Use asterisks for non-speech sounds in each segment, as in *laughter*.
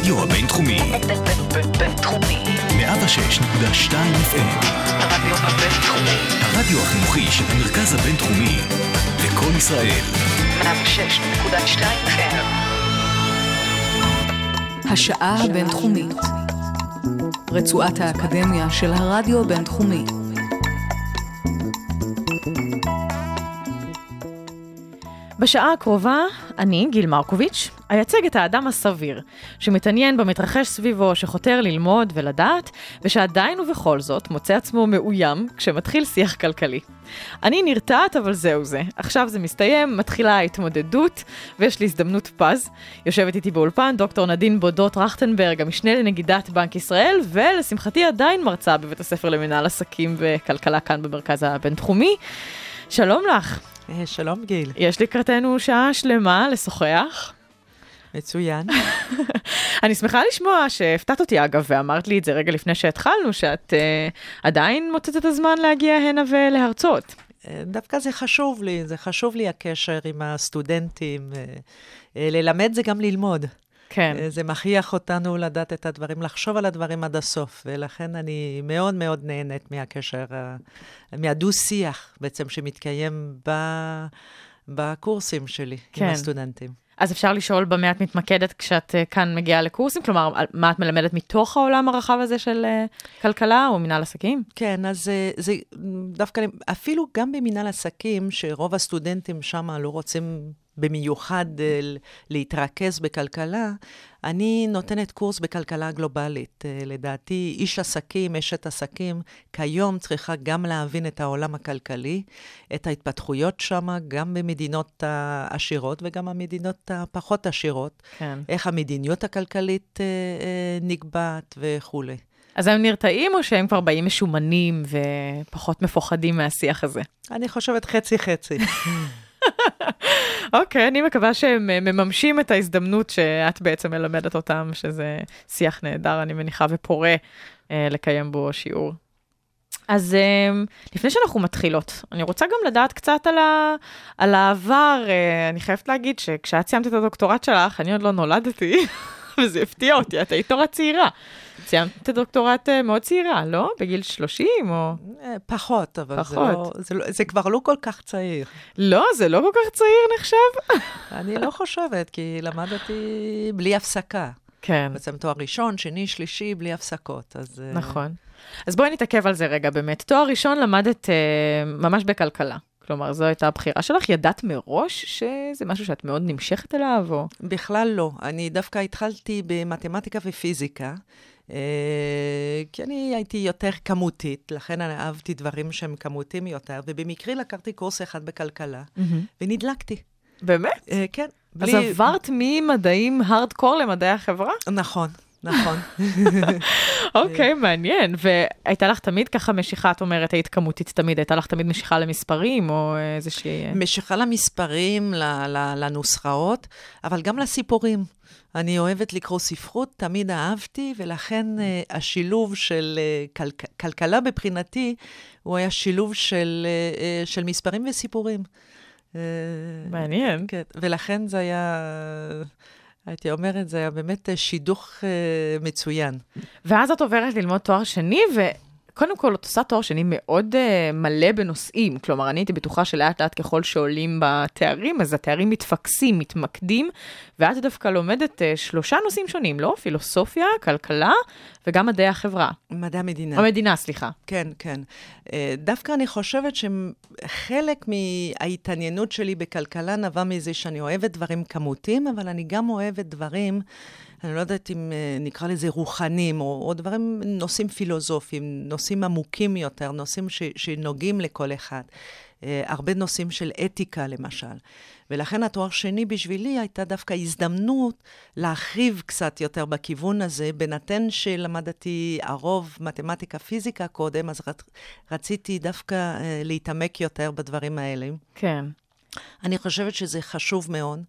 הרדיו הבינתחומי. בינתחומי. 106.2 FM. הרדיו הבינתחומי. הרדיו החינוכי של המרכז הבינתחומי. לקום ישראל. 106.2 FM. השעה הבינתחומית. רצועת האקדמיה של הרדיו הבינתחומי. בשעה הקרובה, אני, גיל מרקוביץ', אייצג את האדם הסביר, שמתעניין במתרחש סביבו, שחותר ללמוד ולדעת, ושעדיין ובכל זאת מוצא עצמו מאוים כשמתחיל שיח כלכלי. אני נרתעת, אבל זהו זה. עכשיו זה מסתיים, מתחילה ההתמודדות, ויש לי הזדמנות פז. יושבת איתי באולפן דוקטור נדין בודות רכטנברג, המשנה לנגידת בנק ישראל, ולשמחתי עדיין מרצה בבית הספר למנהל עסקים וכלכלה כאן במרכז הבינתחומי. שלום לך. אה, שלום גיל, יש לקראתנו שעה שלמה לשוחח. מצוין. *laughs* אני שמחה לשמוע שהפתעת אותי אגב, ואמרת לי את זה רגע לפני שהתחלנו, שאת uh, עדיין מוצאת את הזמן להגיע הנה ולהרצות. אה, דווקא זה חשוב לי, זה חשוב לי הקשר עם הסטודנטים. ללמד זה גם ללמוד. כן. אה, זה מכריח אותנו לדעת את הדברים, לחשוב על הדברים עד הסוף, ולכן אני מאוד מאוד נהנית מהקשר, ה- מהדו-שיח בעצם שמתקיים ב... בקורסים שלי כן. עם הסטודנטים. אז אפשר לשאול במה את מתמקדת כשאת uh, כאן מגיעה לקורסים? כלומר, מה את מלמדת מתוך העולם הרחב הזה של כלכלה או מנהל עסקים? כן, אז זה, זה דווקא, אפילו גם במנהל עסקים, שרוב הסטודנטים שם לא רוצים במיוחד אה, להתרכז בכלכלה, אני נותנת קורס בכלכלה גלובלית. אה, לדעתי, איש עסקים, אשת עסקים, כיום צריכה גם להבין את העולם הכלכלי, את ההתפתחויות שם, גם במדינות העשירות וגם המדינות הפחות עשירות, כן. איך המדיניות הכלכלית אה, נקבעת וכולי. אז הם נרתעים או שהם כבר באים משומנים ופחות מפוחדים מהשיח הזה? אני חושבת חצי-חצי. *laughs* אוקיי, אני מקווה שהם אה, מממשים את ההזדמנות שאת בעצם מלמדת אותם, שזה שיח נהדר, אני מניחה, ופורה אה, לקיים בו שיעור. אז אה, לפני שאנחנו מתחילות, אני רוצה גם לדעת קצת על, ה, על העבר. אני חייבת להגיד שכשאת סיימת את הדוקטורט שלך, אני עוד לא נולדתי, *laughs* *laughs* וזה הפתיע אותי, את היית נורא צעירה. סיימת את הדוקטורט אה, מאוד צעירה, לא? בגיל 30 או... אה, פחות, אבל זה, פחות. לא, זה, לא, זה כבר לא כל כך צעיר. לא, זה לא כל כך צעיר נחשב. *laughs* אני לא חושבת, כי למדתי בלי הפסקה. כן. בעצם תואר ראשון, שני, שלישי, בלי הפסקות. אז... אה, נכון. אז בואי נתעכב על זה רגע באמת. תואר ראשון למדת אה, ממש בכלכלה. כלומר, זו הייתה הבחירה שלך. ידעת מראש שזה משהו שאת מאוד נמשכת אליו, או... בכלל לא. אני דווקא התחלתי במתמטיקה ופיזיקה, אה, כי אני הייתי יותר כמותית, לכן אני אהבתי דברים שהם כמותיים יותר, ובמקרה לקחתי קורס אחד בכלכלה, ונדלקתי. באמת? אה, כן. אז עברת ממדעים הארדקור למדעי החברה? נכון, נכון. אוקיי, מעניין. והייתה לך תמיד ככה משיכה, את אומרת, היית כמותית תמיד, הייתה לך תמיד משיכה למספרים, או איזושהי... אה, משיכה למספרים, לנוסחאות, אבל גם לסיפורים. אני אוהבת לקרוא ספרות, תמיד אהבתי, ולכן uh, השילוב של uh, כל- כלכלה מבחינתי, הוא היה שילוב של, uh, uh, של מספרים וסיפורים. מעניין. כן, ולכן זה היה, הייתי אומרת, זה היה באמת אה, שידוך uh, מצוין. ואז את עוברת ללמוד תואר שני, וקודם כל את עושה תואר שני מאוד uh, מלא בנושאים. כלומר, אני הייתי בטוחה שלאט לאט ככל שעולים בתארים, אז התארים מתפקסים, מתמקדים, ואת דווקא לומדת uh, שלושה נושאים שונים, לא? פילוסופיה, כלכלה וגם מדעי החברה. מדע המדינה. המדינה, סליחה. כן, כן. אה, דווקא אני חושבת שחלק מההתעניינות שלי בכלכלה נבע מזה שאני אוהבת דברים כמותיים, אבל אני גם אוהבת דברים, אני לא יודעת אם אה, נקרא לזה רוחנים, או, או דברים, נושאים פילוסופיים, נושאים עמוקים יותר, נושאים ש, שנוגעים לכל אחד. אה, הרבה נושאים של אתיקה, למשל. ולכן התואר שני בשבילי הייתה דווקא הזדמנות להרחיב קצת יותר בכיוון הזה, בהינתן שלמדתי הרוב מתמטיקה, פיזיקה קודם, אז רצ, רציתי דווקא אה, להתעמק יותר בדברים האלה. כן. אני חושבת שזה חשוב מאוד.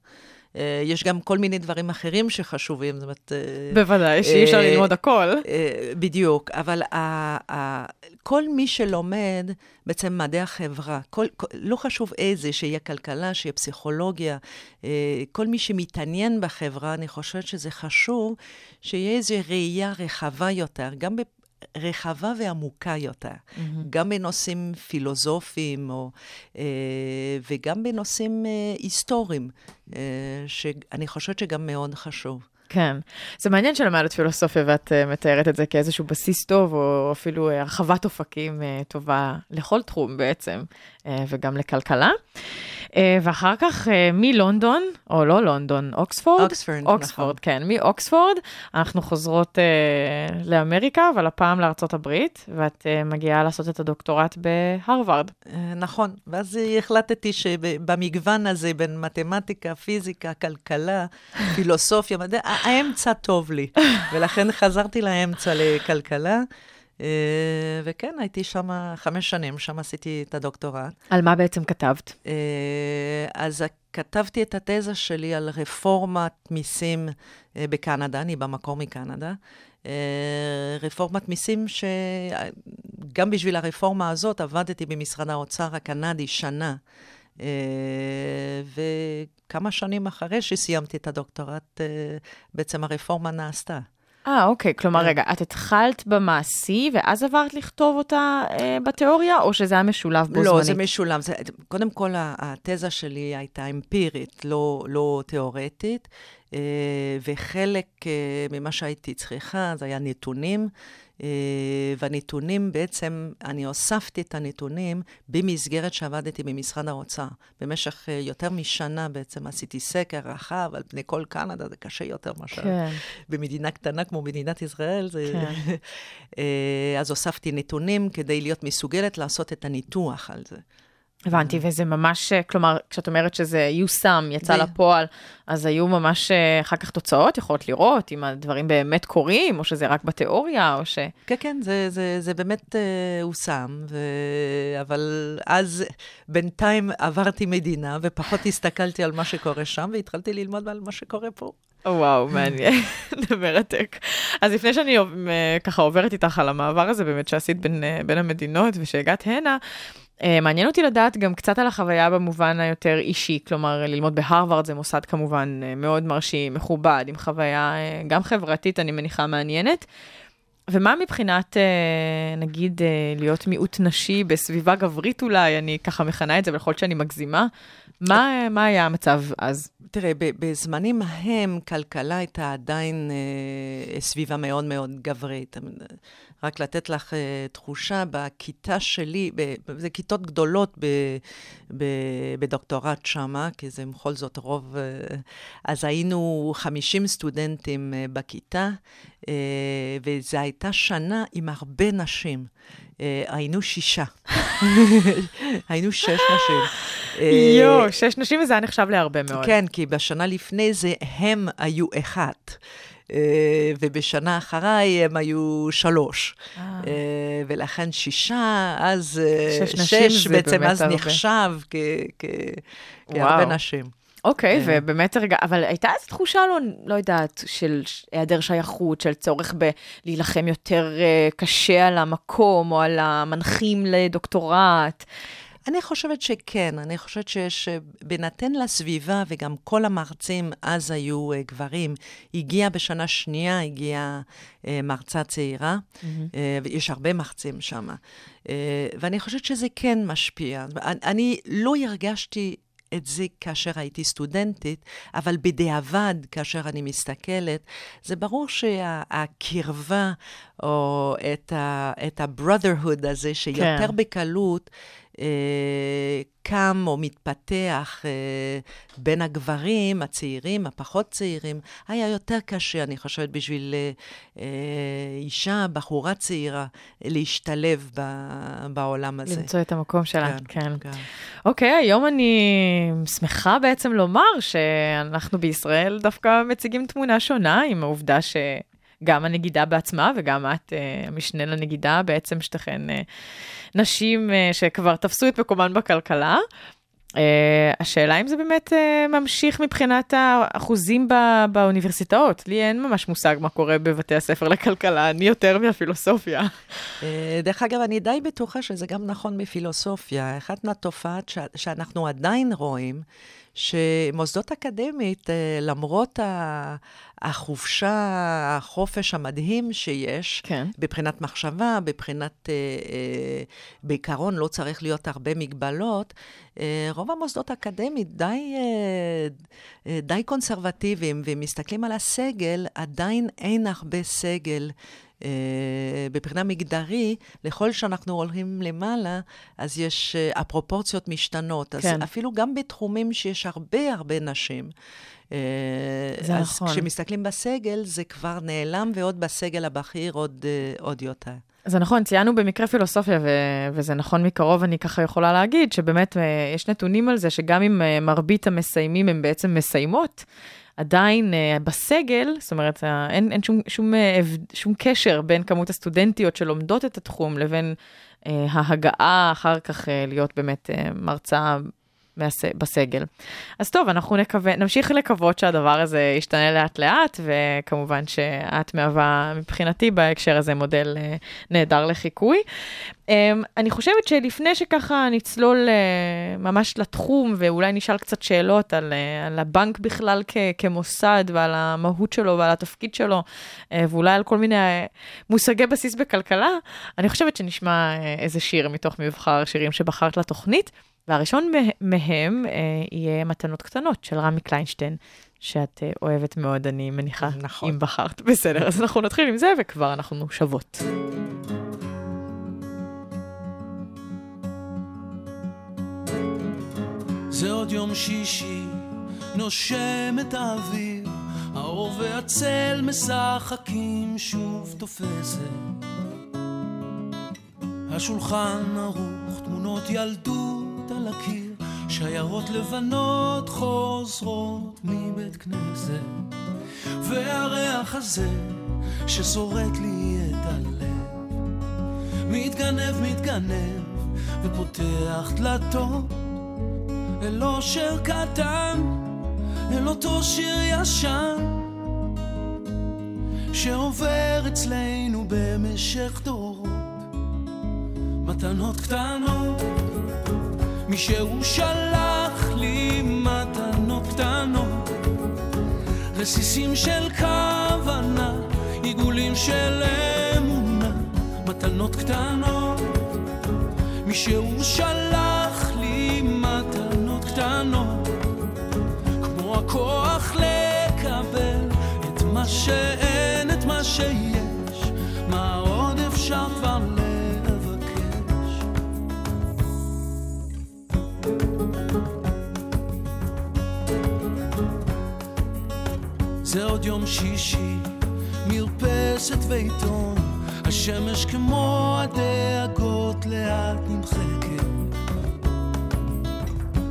אה, יש גם כל מיני דברים אחרים שחשובים, זאת אומרת... אה, בוודאי, שאי אפשר אה, ללמוד הכל. אה, בדיוק, אבל ה- ה- כל מי שלומד בעצם מדעי החברה, כל, כל, לא חשוב איזה, שיהיה כלכלה, שיהיה פסיכולוגיה, אה, כל מי שמתעניין בחברה, אני חושבת שזה חשוב שיהיה איזו ראייה רחבה יותר, גם ב... רחבה ועמוקה יותר, mm-hmm. גם בנושאים פילוסופיים או, אה, וגם בנושאים אה, היסטוריים, אה, שאני חושבת שגם מאוד חשוב. כן. זה מעניין שלמדת פילוסופיה ואת uh, מתארת את זה כאיזשהו בסיס טוב, או אפילו uh, הרחבת אופקים uh, טובה לכל תחום בעצם, וגם לכלכלה. Uh, ואחר כך uh, מלונדון, או לא לונדון, אוקספורד. אוקספורד, אוקספורד, נכון. כן, מאוקספורד, אנחנו חוזרות uh, לאמריקה, אבל הפעם לארצות הברית, ואת uh, מגיעה לעשות את הדוקטורט בהרווארד. אה, נכון, ואז החלטתי שבמגוון הזה בין מתמטיקה, פיזיקה, כלכלה, *laughs* פילוסופיה, מדע, האמצע טוב לי. ולכן חזרתי לאמצע לכלכלה, אה, וכן, הייתי שם חמש שנים, שם עשיתי את הדוקטורט. על מה בעצם כתבת? אה, אז כתבתי את התזה שלי על רפורמת מיסים אה, בקנדה, אני במקור מקנדה. אה, רפורמת מיסים שגם בשביל הרפורמה הזאת עבדתי במשרד האוצר הקנדי שנה. אה, וכמה שנים אחרי שסיימתי את הדוקטורט, אה, בעצם הרפורמה נעשתה. אה, אוקיי. כלומר, כן. רגע, את התחלת במעשי, ואז עברת לכתוב אותה אה, בתיאוריה, או שזה היה משולב בו זמנית? לא, זה משולם. זה, קודם כל, התזה שלי הייתה אמפירית, לא, לא תיאורטית, אה, וחלק אה, ממה שהייתי צריכה זה היה נתונים, והנתונים בעצם, אני הוספתי את הנתונים במסגרת שעבדתי במשרד האוצר. במשך אה, יותר משנה בעצם עשיתי סקר רחב על פני כל קנדה, זה קשה יותר מאשר כן. במדינה קטנה כמו מדינת ישראל. זה... כן. *laughs* אה, אז הוספתי נתונים כדי להיות מסוגלת לעשות את הניתוח על זה. הבנתי, וזה ממש, אה, כלומר, כשאת אומרת שזה יושם, יצא ב- לפועל, אז היו ממש אה, אחר כך תוצאות, יכולות לראות אם הדברים באמת קורים, או שזה רק בתיאוריה, או ש... כן, כן, זה, זה, זה באמת אה, הושם, ו... אבל אז בינתיים עברתי מדינה ופחות הסתכלתי על מה שקורה שם, והתחלתי ללמוד על מה שקורה פה. וואו, *laughs* מעניין, זה מרתק. אז לפני שאני אה, ככה עוברת איתך על המעבר הזה באמת שעשית בין, בין המדינות ושהגעת הנה, מעניין אותי לדעת גם קצת על החוויה במובן היותר אישי, כלומר, ללמוד בהרווארד זה מוסד כמובן אה, מאוד מרשים, מכובד, עם חוויה אה, גם חברתית, אני מניחה, מעניינת. ומה מבחינת, אה, נגיד, אה, להיות מיעוט נשי בסביבה גברית אולי, אני ככה מכנה את זה, ויכול להיות שאני מגזימה, מה, מה היה המצב אז? תראה, בזמנים ההם כלכלה הייתה עדיין אה, סביבה מאוד מאוד גברית. רק לתת לך אה, תחושה, בכיתה שלי, זה כיתות גדולות בדוקטורט שמה, כי זה בכל זאת רוב... אה, אז היינו 50 סטודנטים אה, בכיתה, וזו הייתה שנה עם הרבה נשים. אה, היינו שישה. *laughs* היינו שש נשים. אה, יואו, שש נשים וזה היה נחשב להרבה מאוד. כן, כי בשנה לפני זה הם היו אחת. אה, ובשנה אחריי הם היו שלוש. אה. אה, ולכן שישה, אז אה, שש שש בעצם אז הרבה. נחשב. כהרבה נשים. אוקיי, אה. ובאמת רגע, אבל הייתה איזו תחושה, לא, לא יודעת, של היעדר שייכות, של צורך בלהילחם יותר אה, קשה על המקום, או על המנחים לדוקטורט. אני חושבת שכן, אני חושבת שיש, אה, בהינתן לסביבה, וגם כל המרצים אז היו אה, גברים, הגיעה בשנה שנייה, הגיעה אה, מרצה צעירה, אה, ויש הרבה מרצים שם. אה, ואני חושבת שזה כן משפיע. אני, אני לא הרגשתי את זה כאשר הייתי סטודנטית, אבל בדיעבד, כאשר אני מסתכלת, זה ברור שהקרבה, או את, ה-brotherhood הזה, שיותר כן. בקלות קם או מתפתח אה, בין הגברים הצעירים, הפחות צעירים, היה יותר קשה, אני חושבת, בשביל אה, אה, אישה, בחורה צעירה, להשתלב ב, בעולם הזה. למצוא את המקום שלה, כן. כן. אוקיי, היום אני שמחה בעצם לומר שאנחנו בישראל דווקא מציגים תמונה שונה עם העובדה שגם הנגידה בעצמה וגם את, אה, המשנה לנגידה, בעצם שתיכן אה, נשים אה, שכבר תפסו את מקומן בכלכלה. השאלה אם זה באמת ממשיך מבחינת האחוזים ב- באוניברסיטאות. לי אין ממש מושג מה קורה בבתי הספר לכלכלה, אני יותר מהפילוסופיה. דרך אגב, אני די בטוחה שזה גם נכון בפילוסופיה. אחת מהתופעות שאנחנו עדיין רואים, שמוסדות אקדמית, אה, למרות החופשה, החופש המדהים שיש, כן. מבחינת מחשבה, מבחינת, אה, אה, בעיקרון לא צריך להיות הרבה מגבלות, רוב המוסדות האקדמית די, די קונסרבטיביים, ואם מסתכלים על הסגל, עדיין אין הרבה סגל. אה, מבחינה מגדרי, לכל שאנחנו הולכים למעלה, אז יש, אה, הפרופורציות משתנות. אז כן. אפילו גם בתחומים שיש הרבה הרבה נשים. אה, זה אז נכון. כשמסתכלים בסגל, זה כבר נעלם, ועוד בסגל הבכיר עוד, עוד יותר. זה נכון, ציינו במקרה פילוסופיה, ו- וזה נכון מקרוב, אני ככה יכולה להגיד, שבאמת יש נתונים על זה שגם אם מרבית המסיימים הם בעצם מסיימות, עדיין אה, בסגל, זאת אומרת, אין, אין שום, שום, אה, שום קשר בין כמות הסטודנטיות שלומדות את התחום לבין אה, ההגעה אחר כך להיות באמת מרצה בסגל. אז טוב, אנחנו נקווה, נמשיך לקוות שהדבר הזה ישתנה לאט לאט, וכמובן שאת מהווה מבחינתי בהקשר הזה מודל אה, נהדר לחיקוי. אה, אני חושבת שלפני שככה נצלול אה, ממש לתחום, ואולי נשאל קצת שאלות על, אה, על הבנק בכלל כ- כמוסד, ועל המהות שלו ועל התפקיד שלו, ואולי על כל מיני מושגי בסיס בכלכלה, אני חושבת שנשמע איזה שיר מתוך מבחר שירים שבחרת לתוכנית. והראשון מה- מהם אה, יהיה מתנות קטנות של רמי קליינשטיין, שאת אה, אוהבת מאוד, אני מניחה, נכון. אם בחרת. *laughs* בסדר, אז אנחנו נתחיל עם זה, וכבר אנחנו שוות. זה עוד יום שישי, נושם את האוויר, האור והצל משחקים שוב תופסת. השולחן ערוך, תמונות ילדות על הקיר, שיירות לבנות חוזרות מבית כנסת. והריח הזה ששורט לי את הלב, מתגנב, מתגנב, ופותח דלתות אל אושר קטן, אל אותו שיר ישן, שעובר אצלנו במשך דורות. מתנות קטנות, מישהו שלח לי מתנות קטנות, רסיסים של כוונה, עיגולים של אמונה, מתנות קטנות, מישהו שלח לי מתנות קטנות, כמו הכוח לקבל את מה שאין, את מה שיש, מה עוד אפשר כבר זה עוד יום שישי, מרפסת ועיתון, השמש כמו הדאגות לאט נמחקת.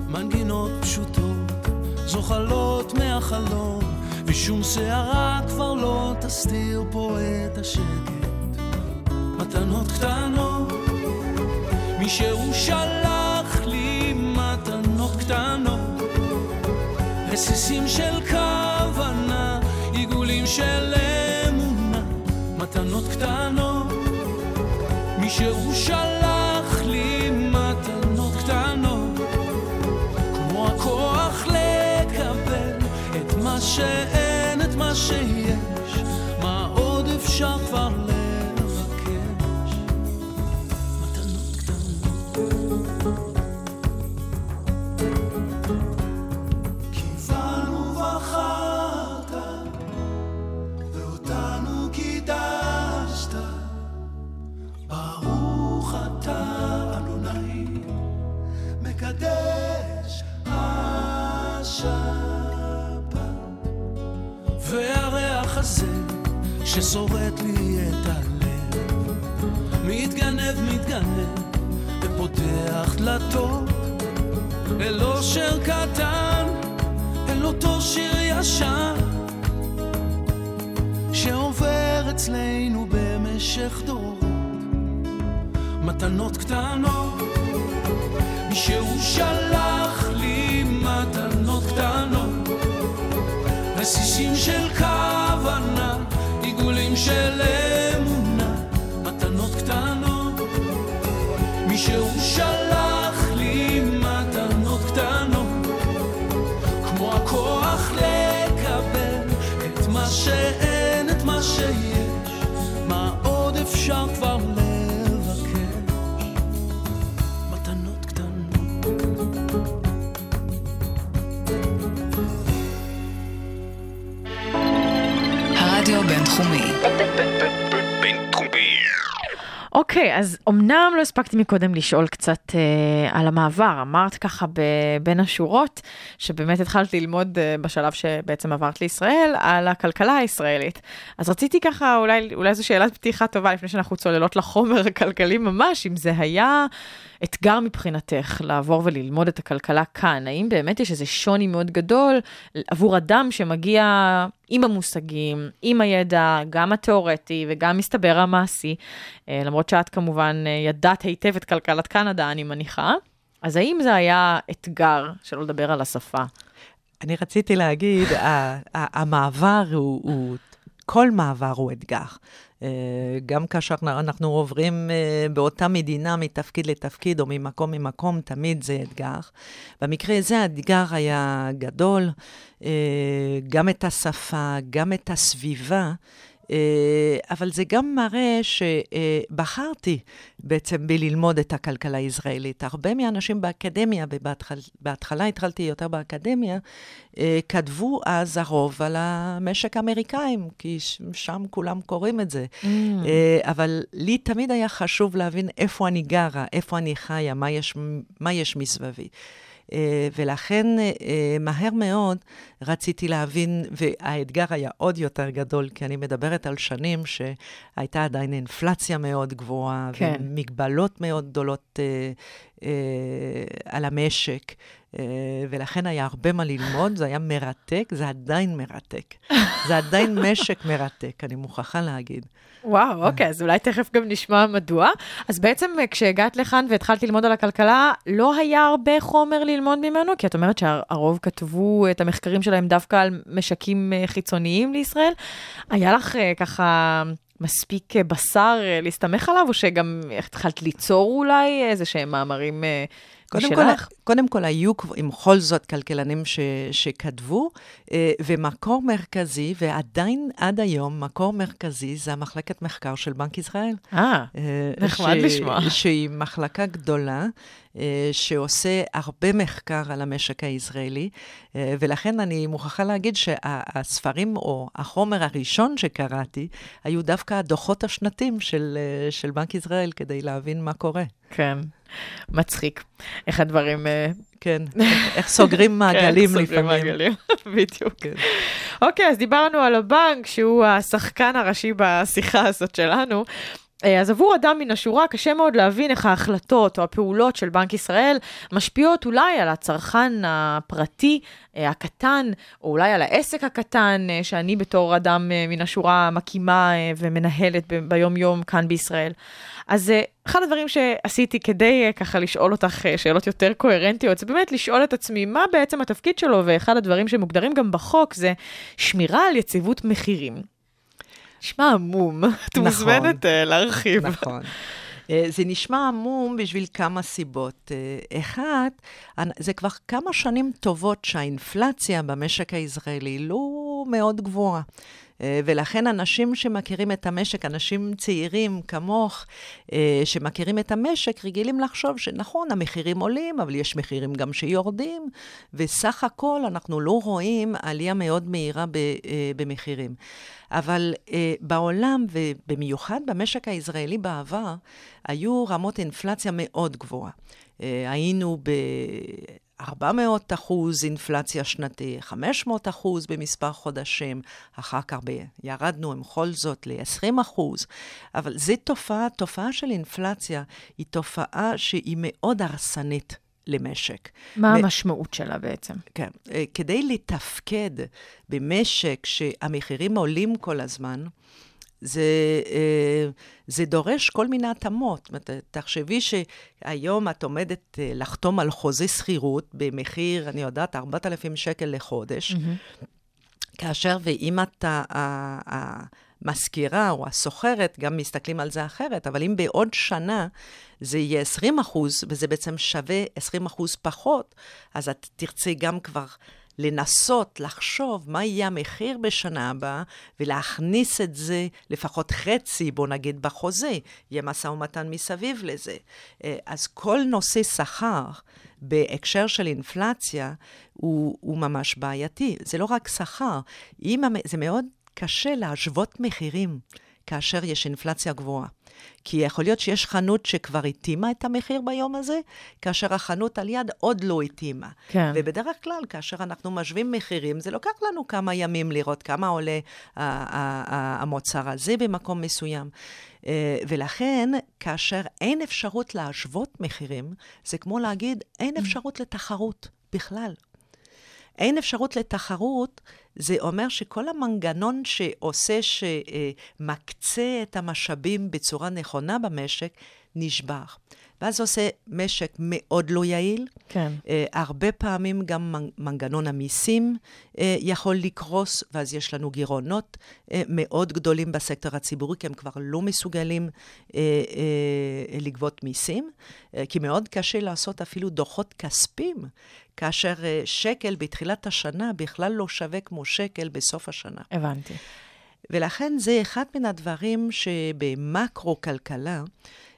מנגינות פשוטות, זוחלות מהחלום, ושום שערה כבר לא תסתיר פה את השקט. מתנות קטנות, מישהו שלח לי מתנות קטנות. רסיסים של עיגולים של אמונה, מתנות קטנות. מישהו שלח לי מתנות קטנות, כמו הכוח לקבל את מה שאין, את מה שיש, מה עוד אפשר כבר ששורט לי את הלב. מתגנב, מתגנב, ופותח דלתות אל אושר קטן, אל אותו שיר ישר, שעובר אצלנו במשך דורות. מתנות קטנות, מישהו שלח לי מתנות קטנות, רסיסים של קר. עיגולים אוקיי, אז אמנם לא הספקתי מקודם לשאול קצת אה, על המעבר. אמרת ככה ב, בין השורות, שבאמת התחלת ללמוד אה, בשלב שבעצם עברת לישראל, על הכלכלה הישראלית. אז רציתי ככה, אולי, אולי זו שאלת פתיחה טובה לפני שאנחנו צוללות לחומר הכלכלי ממש, אם זה היה אתגר מבחינתך לעבור וללמוד את הכלכלה כאן. האם באמת יש איזה שוני מאוד גדול עבור אדם שמגיע עם המושגים, עם הידע, גם התיאורטי וגם מסתבר המעשי, אה, למרות שאת כמובן אה, ידעת היטב את כלכלת קנדה, אני מניחה. אז האם זה היה אתגר, שלא לדבר על השפה? אני רציתי להגיד, המעבר הוא, הוא, כל מעבר הוא אתגר. אה, גם כאשר אנחנו עוברים אה, באותה מדינה מתפקיד לתפקיד או ממקום למקום, תמיד זה אתגר. במקרה הזה האתגר היה גדול, אה, גם את השפה, גם את הסביבה. אה, אבל זה גם מראה שבחרתי בעצם בללמוד את הכלכלה הישראלית. הרבה מהאנשים באקדמיה, ובהתחלה התחלתי יותר באקדמיה, אה, כתבו אז הרוב על המשק האמריקאים, כי שם כולם קוראים את זה. אה, אבל לי תמיד היה חשוב להבין איפה אני גרה, איפה אני חיה, מה יש, מה יש מסביבי. Uh, ולכן uh, מהר מאוד רציתי להבין, והאתגר היה עוד יותר גדול, כי אני מדברת על שנים שהייתה עדיין אינפלציה מאוד גבוהה, כן. ומגבלות מאוד גדולות על המשק. Uh, ולכן היה הרבה מה ללמוד, זה היה מרתק, זה עדיין מרתק. זה עדיין משק מרתק, אני מוכרחה להגיד. וואו, אוקיי, אז אולי תכף גם נשמע מדוע. אז בעצם אה, כשהגעת לכאן והתחלת ללמוד על הכלכלה, לא היה הרבה חומר ללמוד ממנו? כי את אומרת שהרוב כתבו את המחקרים שלהם דווקא על משקים אה, חיצוניים לישראל. היה לך אה, ככה מספיק אה, בשר אה, להסתמך עליו, או שגם התחלת ליצור אולי איזה שהם מאמרים אה, קודם כל? קודם כל, היו עם בכל זאת כלכלנים ש, שכתבו, אה, ומקור מרכזי, ועדיין עד היום, מקור מרכזי זה המחלקת מחקר של בנק ישראל. אה, אה, נחמד לשמוע. שהיא מחלקה גדולה, אה, שעושה הרבה מחקר על המשק הישראלי, ולכן אני מוכרחה להגיד שהספרים או החומר הראשון שקראתי, היו דווקא הדוחות השנתיים של, של בנק ישראל, כדי להבין מה קורה. כן, מצחיק. איך הדברים... אה, כן, איך- איך סוגרים *laughs* מעגלים כן, סוגרים לפעמים. מעגלים, *laughs* בדיוק. כן. אוקיי, אז דיברנו על הבנק, שהוא השחקן הראשי בשיחה הזאת שלנו. אה, אז עבור אדם מן השורה קשה מאוד להבין איך ההחלטות או הפעולות של בנק ישראל משפיעות אולי על הצרכן הפרטי אה, הקטן, או אולי על העסק הקטן אה, שאני בתור אדם מן השורה מקימה ומנהלת ביום-יום כאן בישראל. אז אחד הדברים שעשיתי כדי ככה לשאול אותך שאלות יותר קוהרנטיות, זה באמת לשאול את עצמי מה בעצם התפקיד שלו, ואחד הדברים שמוגדרים גם בחוק זה שמירה על יציבות מחירים. נשמע עמום, *laughs* את נכון. מוזמנת אה, להרחיב. נכון. אה, זה נשמע עמום בשביל כמה סיבות. אה, אחת, זה כבר כמה שנים טובות שהאינפלציה במשק הישראלי לא מאוד גבוהה. אה, ולכן אנשים שמכירים את המשק, אנשים צעירים כמוך, אה, שמכירים את המשק, רגילים לחשוב שנכון, המחירים עולים, אבל יש מחירים גם שיורדים, וסך הכל אנחנו לא רואים עלייה מאוד מהירה אה, במחירים. אבל בעולם, ובמיוחד במשק הישראלי בעבר, היו רמות אינפלציה מאוד גבוהה. היינו ב... 400 אחוז אינפלציה שנתי, 500 אחוז במספר חודשים, אחר כך ב... ירדנו עם כל זאת ל-20 אחוז, אבל זו תופעה, תופעה של אינפלציה היא תופעה שהיא מאוד הרסנית למשק. מה מ- המשמעות שלה בעצם? כן. אה, כדי לתפקד במשק שהמחירים עולים כל הזמן, זה, אה, זה דורש כל מיני התאמות. תחשבי שהיום את עומדת אה, לחתום על חוזה שכירות במחיר, אני יודעת, 4,000 שקל לחודש. כאשר ואם אתה, המזכירה או הסוחרת, גם מסתכלים על זה אחרת, אבל אם בעוד שנה זה יהיה 20 אחוז, וזה בעצם שווה 20 אחוז פחות, אז את תרצי גם כבר לנסות לחשוב מה יהיה המחיר בשנה הבאה, ולהכניס את זה לפחות חצי, בוא נגיד, בחוזה. יהיה משא ומתן מסביב לזה. אה, אז כל נושא שכר בהקשר של אינפלציה הוא, הוא ממש בעייתי. זה לא רק שכר, זה מאוד קשה להשוות מחירים כאשר יש אינפלציה גבוהה. כי יכול להיות שיש חנות שכבר התאימה את המחיר ביום הזה, כאשר החנות על יד עוד לא התאימה. כן. ובדרך כלל, כאשר אנחנו משווים מחירים, זה לוקח לנו כמה ימים לראות כמה עולה המוצר הזה במקום מסוים. אה, ולכן, כאשר אין אפשרות להשוות מחירים, זה כמו להגיד, אין אפשרות לתחרות בכלל. אין אפשרות לתחרות, זה אומר שכל המנגנון שעושה, שמקצה את המשאבים בצורה נכונה במשק, נשבר. ואז זה עושה משק מאוד לא יעיל. כן. Uh, הרבה פעמים גם מנגנון המיסים uh, יכול לקרוס, ואז יש לנו גירעונות uh, מאוד גדולים בסקטור הציבורי, כי הם כבר לא מסוגלים uh, uh, לגבות מיסים, uh, כי מאוד קשה לעשות אפילו דוחות כספיים, כאשר uh, שקל בתחילת השנה בכלל לא שווה כמו שקל בסוף השנה. הבנתי. ולכן זה אחד מן הדברים שבמקרו-כלכלה,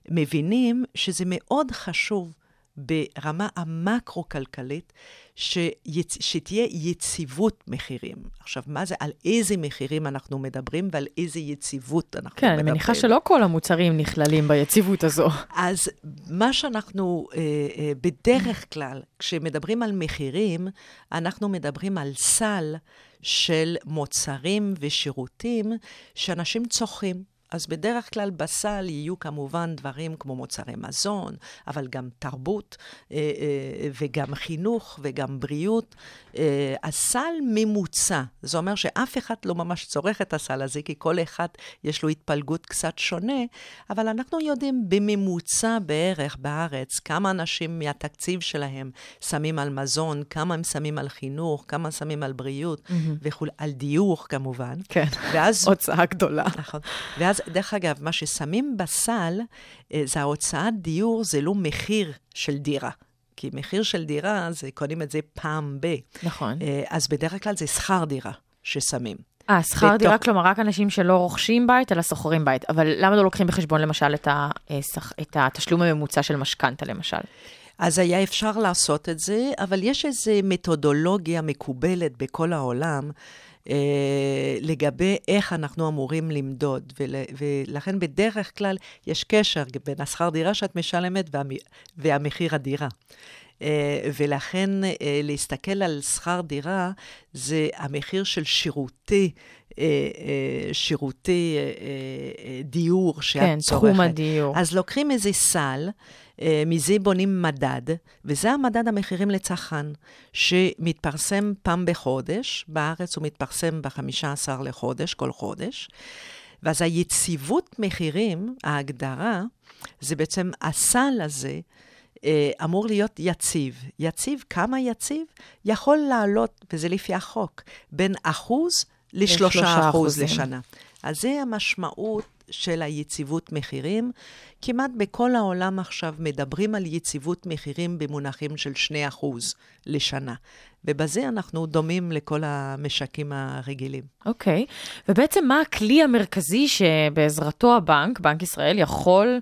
מבינים שזה מאוד חשוב ברמה המקרו-כלכלית, שיצ... שתהיה יציבות מחירים. עכשיו, מה זה, על איזה מחירים אנחנו מדברים ועל איזה יציבות אנחנו כן, מדברים. כן, אני מניחה שלא כל המוצרים נכללים ביציבות הזו. אז מה שאנחנו, אה, אה, בדרך כלל, כשמדברים על מחירים, אנחנו מדברים על סל של מוצרים ושירותים שאנשים צורכים. אז בדרך כלל בסל יהיו כמובן דברים כמו מוצרי מזון, אבל גם תרבות אה, אה, וגם חינוך וגם בריאות. אה, הסל ממוצע, זה אומר שאף אחד לא ממש צורך את הסל הזה, כי כל אחד יש לו התפלגות קצת שונה, אבל אנחנו יודעים בממוצע בערך בארץ כמה אנשים מהתקציב שלהם שמים על מזון, כמה הם שמים על חינוך, כמה שמים על בריאות mm-hmm. וכו', על דיור כמובן. כן, ואז, הוצאה גדולה. נכון. ואז דרך אגב, מה ששמים בסל, אה, זה ההוצאת דיור, זה לא מחיר של דירה. כי מחיר של דירה, זה קונים את זה פעם ב. נכון. אה, אז בדרך כלל זה שכר דירה ששמים. אה, שכר בתוך... דירה, כלומר, רק אנשים שלא רוכשים בית, אלא שוכרים בית. אבל למה לא לוקחים בחשבון, למשל, את, ה, אה, את התשלום הממוצע של משכנתה, למשל? אז היה אפשר לעשות את זה, אבל יש איזו מתודולוגיה מקובלת בכל העולם, אה, לגבי איך אנחנו אמורים למדוד, ול, ולכן בדרך כלל יש קשר בין השכר דירה שאת משלמת וה, והמחיר הדירה. Uh, ולכן uh, להסתכל על שכר דירה זה המחיר של שירותי, שירותי uh, uh, דיור שאת כן, צורכת. כן, תחום הדיור. אז לוקחים איזה סל, אה, מזה בונים מדד, וזה המדד המחירים לצרכן, שמתפרסם פעם בחודש, בארץ הוא מתפרסם ב-15 לחודש, כל חודש. ואז היציבות מחירים, ההגדרה, זה בעצם הסל הזה, אה, אמור להיות יציב. יציב, כמה יציב? יכול לעלות, וזה לפי החוק, בין אחוז לשלושה אחוז לשנה. אז זה המשמעות של היציבות מחירים. כמעט בכל העולם עכשיו מדברים על יציבות מחירים במונחים של 2% לשנה. ובזה אנחנו דומים לכל המשקים הרגילים. אוקיי, okay. ובעצם מה הכלי המרכזי שבעזרתו הבנק, בנק ישראל, יכול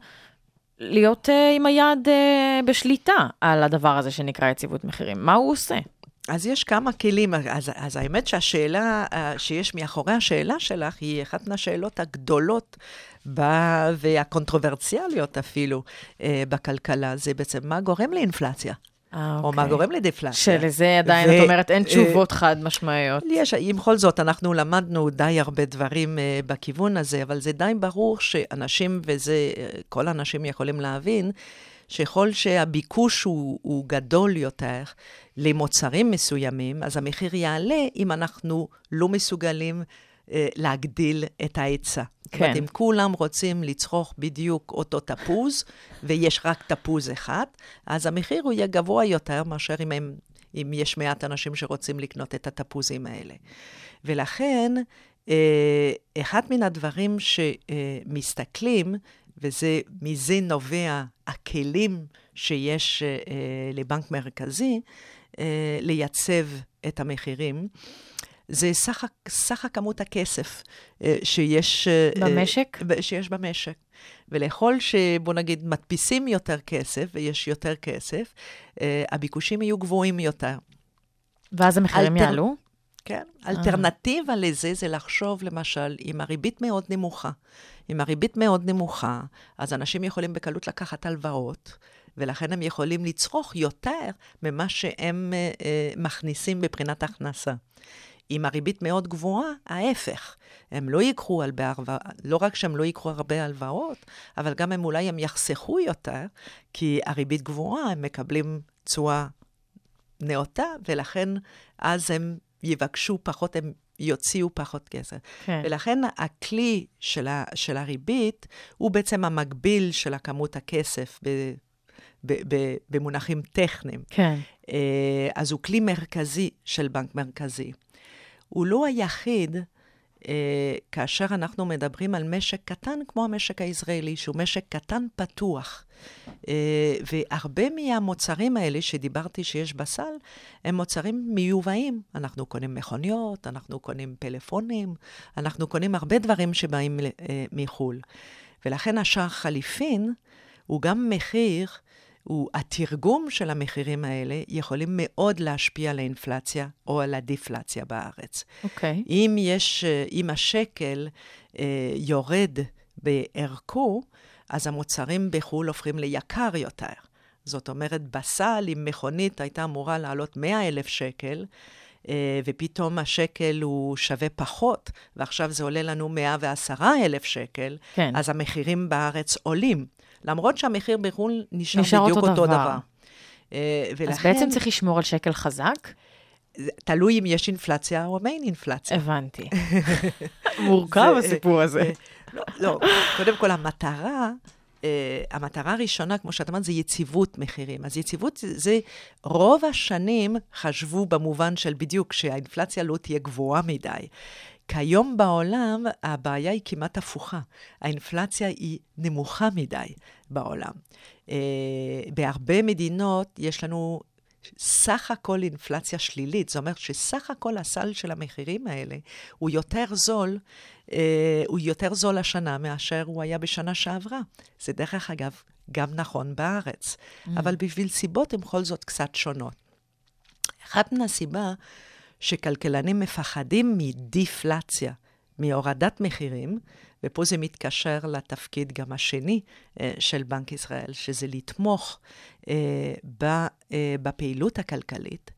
להיות uh, עם היד uh, בשליטה על הדבר הזה שנקרא יציבות מחירים? מה הוא עושה? אז יש כמה כלים. אז, אז האמת שהשאלה אה, שיש מאחורי השאלה שלך היא אחת מהשאלות הגדולות ב... והקונטרוברציאליות אפילו אה, בכלכלה. זה בעצם מה גורם לאינפלציה. אה, או מה אוקיי. גורם לדפלציה. שלזה עדיין, ו... את אומרת, אין תשובות חד משמעיות. יש, עם כל זאת, אנחנו למדנו די הרבה דברים uh, בכיוון הזה, אבל זה די ברור שאנשים, וזה, כל האנשים יכולים להבין, שככל שהביקוש הוא, הוא גדול יותר למוצרים מסוימים, אז המחיר יעלה אם אנחנו לא מסוגלים אה, להגדיל את ההיצע. כן. זאת אומרת, אם כולם רוצים לצרוך בדיוק אותו תפוז, ויש רק תפוז אחד, אז המחיר הוא יהיה גבוה יותר מאשר אם הם אם יש מעט אנשים שרוצים לקנות את התפוזים האלה. ולכן, אה, אחד מן הדברים שמסתכלים, וזה, מזה נובע הכלים שיש אה, לבנק מרכזי, אה, לייצב את המחירים. זה סך, סך הכמות הכסף אה, שיש... אה, במשק? אה, שיש במשק. ולכל שבוא נגיד מדפיסים יותר כסף ויש יותר כסף, אה, הביקושים יהיו גבוהים יותר. ואז המחירים אלטר- יעלו? כן. אלטרנטיבה לזה זה לחשוב, למשל, אם הריבית מאוד נמוכה. אם הריבית מאוד נמוכה, אז אנשים יכולים בקלות לקחת הלוואות, ולכן הם יכולים לצרוך יותר ממה שהם אה, אה, מכניסים מבחינת הכנסה. אם הריבית מאוד גבוהה, ההפך. הם לא ייקחו הרבה לא רק שהם לא ייקחו הרבה הלוואות, אבל גם הם אולי הם יחסכו יותר, כי הריבית גבוהה, הם מקבלים תשואה נאותה, ולכן אז הם יבקשו פחות, הם יוציאו פחות כסף. כן. ולכן הכלי של, ה, של הריבית הוא בעצם המקביל של הכמות הכסף ב, ב, ב, במונחים טכניים. כן. אה, אז הוא כלי מרכזי של בנק מרכזי. הוא לא היחיד כאשר אנחנו מדברים על משק קטן כמו המשק הישראלי, שהוא משק קטן פתוח. אה, והרבה מהמוצרים האלה שדיברתי שיש בסל, הם מוצרים מיובאים. אנחנו קונים מכוניות, אנחנו קונים פלאפונים, אנחנו קונים הרבה דברים שבאים אה, מחו"ל. ולכן השער חליפין הוא גם מחיר, הוא, התרגום של המחירים האלה יכולים מאוד להשפיע על האינפלציה או על הדיפלציה בארץ. אוקיי. אם יש, אה, אם השקל אה, יורד בערכו, אז המוצרים בחו"ל הופכים ליקר יותר. זאת אומרת, בסל, אם מכונית הייתה אמורה לעלות 100 אלף שקל, אה, ופתאום השקל הוא שווה פחות, ועכשיו זה עולה לנו 110 אלף שקל, כן. אז המחירים בארץ עולים. למרות שהמחיר בחו"ל נשאר, נשאר בדיוק אותו אותו דבר. דבר. אה, ולכן, אז בעצם צריך לשמור על שקל חזק? תלוי אם יש אינפלציה או אין אינפלציה. הבנתי. *laughs* מורכב זה- הסיפור הזה. אה, לא, לא, קודם כל המטרה, אה, המטרה הראשונה, כמו שאת אמרת, זה יציבות מחירים. אז יציבות זה- זה, רוב השנים חשבו במובן של בדיוק שהאינפלציה לא תהיה גבוהה מדי. כיום בעולם הבעיה היא כמעט הפוכה. האינפלציה היא נמוכה מדי בעולם. אה, בהרבה מדינות יש לנו סך הכל אינפלציה שלילית. זאת אומרת שסך הכל הסל של המחירים האלה הוא יותר זול, אה, הוא יותר זול השנה מאשר הוא היה בשנה שעברה. זה דרך אגב גם נכון בארץ, mm. אבל בשביל סיבות הן בכל זאת קצת שונות. אחת מן הסיבה שכלכלנים מפחדים מדיפלציה, מהורדת מחירים, ופה זה מתקשר לתפקיד גם השני אה, של בנק ישראל, שזה לתמוך אה, אה, בפעילות הכלכלית,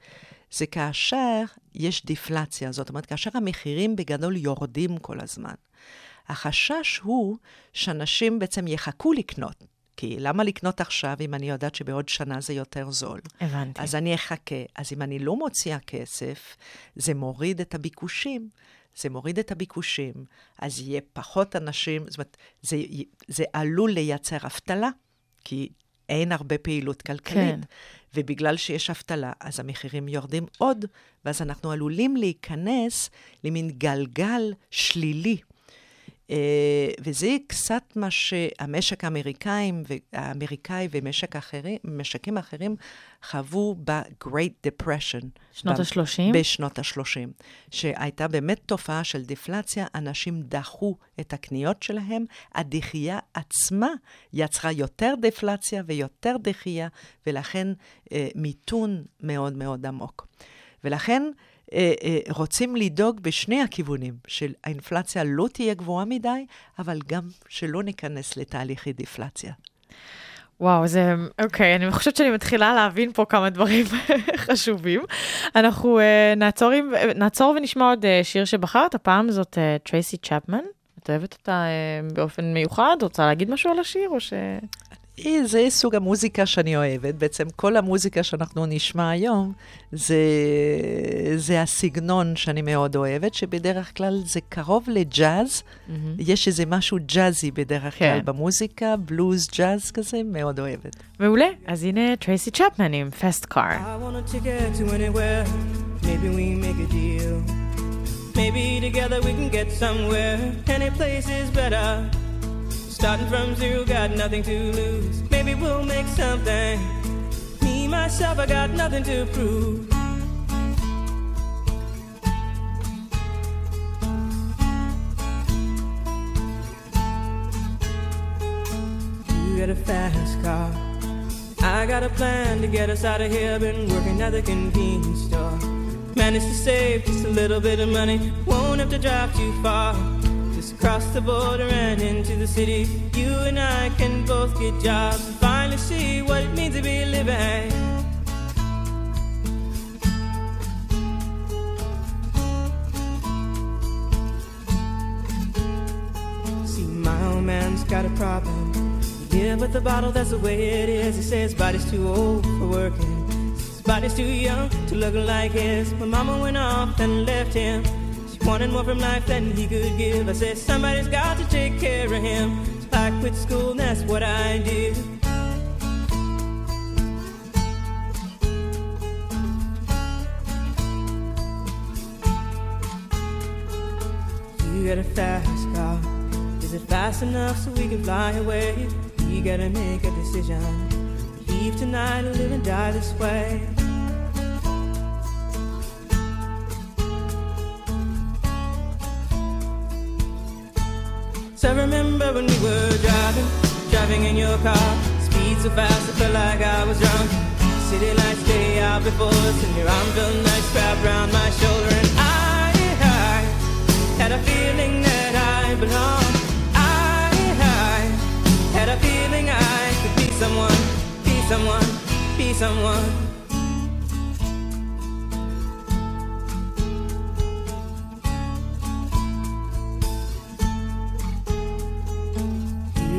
זה כאשר יש דיפלציה, זאת אומרת, כאשר המחירים בגדול יורדים כל הזמן. החשש הוא שאנשים בעצם יחכו לקנות. כי למה לקנות עכשיו אם אני יודעת שבעוד שנה זה יותר זול? הבנתי. אז אני אחכה. אז אם אני לא מוציאה כסף, זה מוריד את הביקושים. זה מוריד את הביקושים, אז יהיה פחות אנשים, זאת אומרת, זה, זה עלול לייצר אבטלה, כי אין הרבה פעילות כלכלית. כן. ובגלל שיש אבטלה, אז המחירים יורדים עוד, ואז אנחנו עלולים להיכנס למין גלגל שלילי. Uh, וזה קצת מה שהמשק האמריקאי, האמריקאי ומשק אחרים, משקים אחרים חוו ב-Great Depression. שנות ב- ה-30? בשנות ה-30, שהייתה באמת תופעה של דיפלציה, אנשים דחו את הקניות שלהם, הדחייה עצמה יצרה יותר דיפלציה ויותר דחייה, ולכן אה, מיתון מאוד מאוד עמוק. ולכן אה, אה, רוצים לדאוג בשני הכיוונים, שהאינפלציה לא תהיה גבוהה מדי, אבל גם שלא ניכנס לתהליכי דיפלציה. וואו, זה, אוקיי, אני חושבת שאני מתחילה להבין פה כמה דברים *laughs* חשובים. אנחנו uh, נעצור, עם, נעצור ונשמע עוד uh, שיר שבחרת, הפעם זאת uh, טרייסי צ'פמן. את אוהבת אותה uh, באופן מיוחד? רוצה להגיד משהו על השיר או ש... אה, זה סוג המוזיקה שאני אוהבת. בעצם כל המוזיקה שאנחנו נשמע היום, זה, זה הסגנון שאני מאוד אוהבת, שבדרך כלל זה קרוב לג'אז. Mm-hmm. יש איזה משהו ג'אזי בדרך כלל כן. במוזיקה, בלוז ג'אז כזה, מאוד אוהבת. מעולה, אז הנה טרייסי צ'פמן עם פסט קאר. I want a ticket to anywhere. Maybe we make a deal. Maybe together we can get somewhere. Any place is better. Starting from zero, got nothing to lose. Maybe we'll make something. Me, myself, I got nothing to prove. You got a fast car. I got a plan to get us out of here. Been working at the convenience store. Managed to save just a little bit of money. Won't have to drive too far. Just cross the border and into the city. You and I can both get jobs and finally see what it means to be living. See, my old man's got a problem. Yeah, but the bottle, that's the way it is. He says body's too old for working. His body's too young to look like his. My mama went off and left him. Wanted more from life than he could give. I said, somebody's got to take care of him. So I quit school, and that's what I did. You got a fast car. Is it fast enough so we can fly away? We gotta make a decision. Leave tonight or live and die this way. So I remember when we were driving, driving in your car. Speed so fast, I felt like I was drunk. City lights day out before us, and your arm felt nice wrapped around my shoulder. And I, I had a feeling that I belonged. I, I had a feeling I could be someone, be someone, be someone.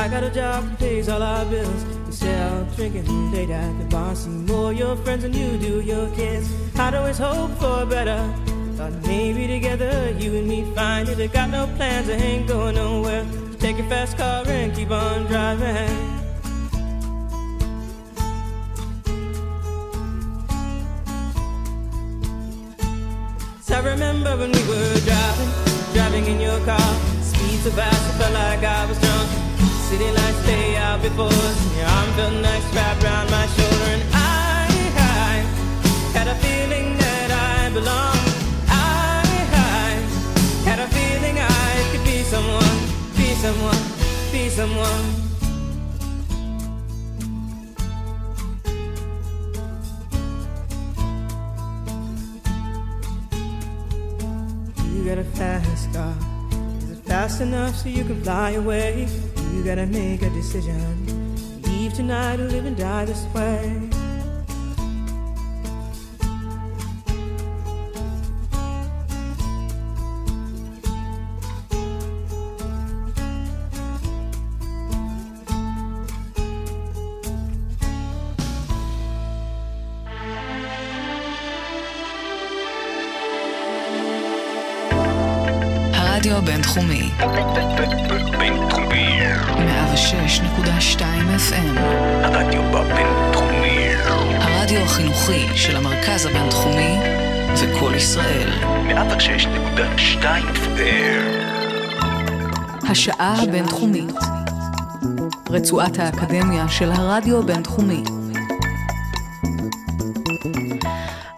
I got a job that pays all our bills. You sell drinking late at the bar. See more your friends than you do your kids. I'd always hope for better. Thought maybe together you and me find it. I got no plans, I ain't going nowhere. Take your fast car and keep on driving. So I remember when we were driving, driving in your car. Speed so fast, I felt like I was drunk. City lights stay out before Your arm felt nice wrapped around my shoulder. And I, I had a feeling that I belonged. I, I had a feeling I could be someone, be someone, be someone. You got a fast car. Is it fast enough so you can fly away? You gotta make a decision. Leave tonight or live and die this way. הרדיו הבינתחומי, בינתחומי. החינוכי של המרכז הבינתחומי זה קול ישראל. 106.2 FM. השעה הבינתחומית. רצועת האקדמיה של הרדיו הבינתחומי.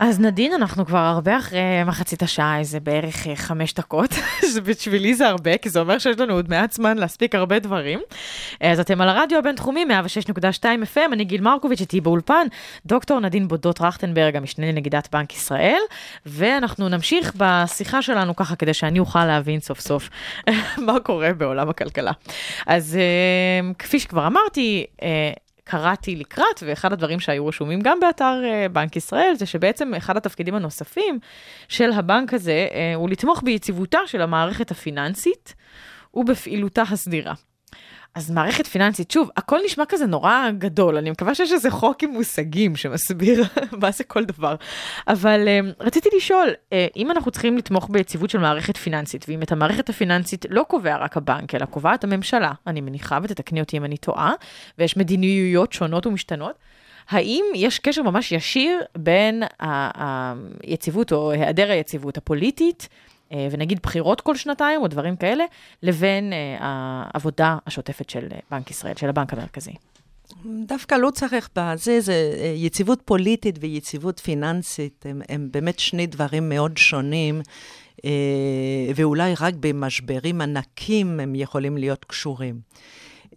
אז נדין, אנחנו כבר הרבה אחרי מחצית השעה, איזה בערך אה, חמש דקות, שבשבילי זה הרבה, כי זה אומר שיש לנו עוד מעט זמן להספיק הרבה דברים. אז אתם על הרדיו הבינתחומי, 106.2 FM, אני גיל מרקוביץ', איתי באולפן, דוקטור נדין בודות רכטנברג, המשנה לנגידת בנק ישראל, ואנחנו נמשיך בשיחה שלנו ככה, כדי שאני אוכל להבין סוף סוף *laughs* מה קורה בעולם הכלכלה. אז אה, כפי שכבר אמרתי, אה, קראתי לקראת, ואחד הדברים שהיו רשומים גם באתר uh, בנק ישראל, זה שבעצם אחד התפקידים הנוספים של הבנק הזה uh, הוא לתמוך ביציבותה של המערכת הפיננסית ובפעילותה הסדירה. אז מערכת פיננסית, שוב, הכל נשמע כזה נורא גדול, אני מקווה שיש איזה חוק עם מושגים שמסביר *laughs* מה זה כל דבר. אבל uh, רציתי לשאול, uh, אם אנחנו צריכים לתמוך ביציבות של מערכת פיננסית, ואם את המערכת הפיננסית לא קובע רק הבנק, אלא קובעת הממשלה, אני מניחה, ותתקני אותי אם אני טועה, ויש מדיניויות שונות ומשתנות, האם יש קשר ממש ישיר בין היציבות או היעדר היציבות הפוליטית, ונגיד בחירות כל שנתיים או דברים כאלה, לבין אה, העבודה השוטפת של אה, בנק ישראל, של הבנק המרכזי. דווקא לא צריך בזה, זה אה, יציבות פוליטית ויציבות פיננסית, הם, הם באמת שני דברים מאוד שונים, אה, ואולי רק במשברים ענקים הם יכולים להיות קשורים.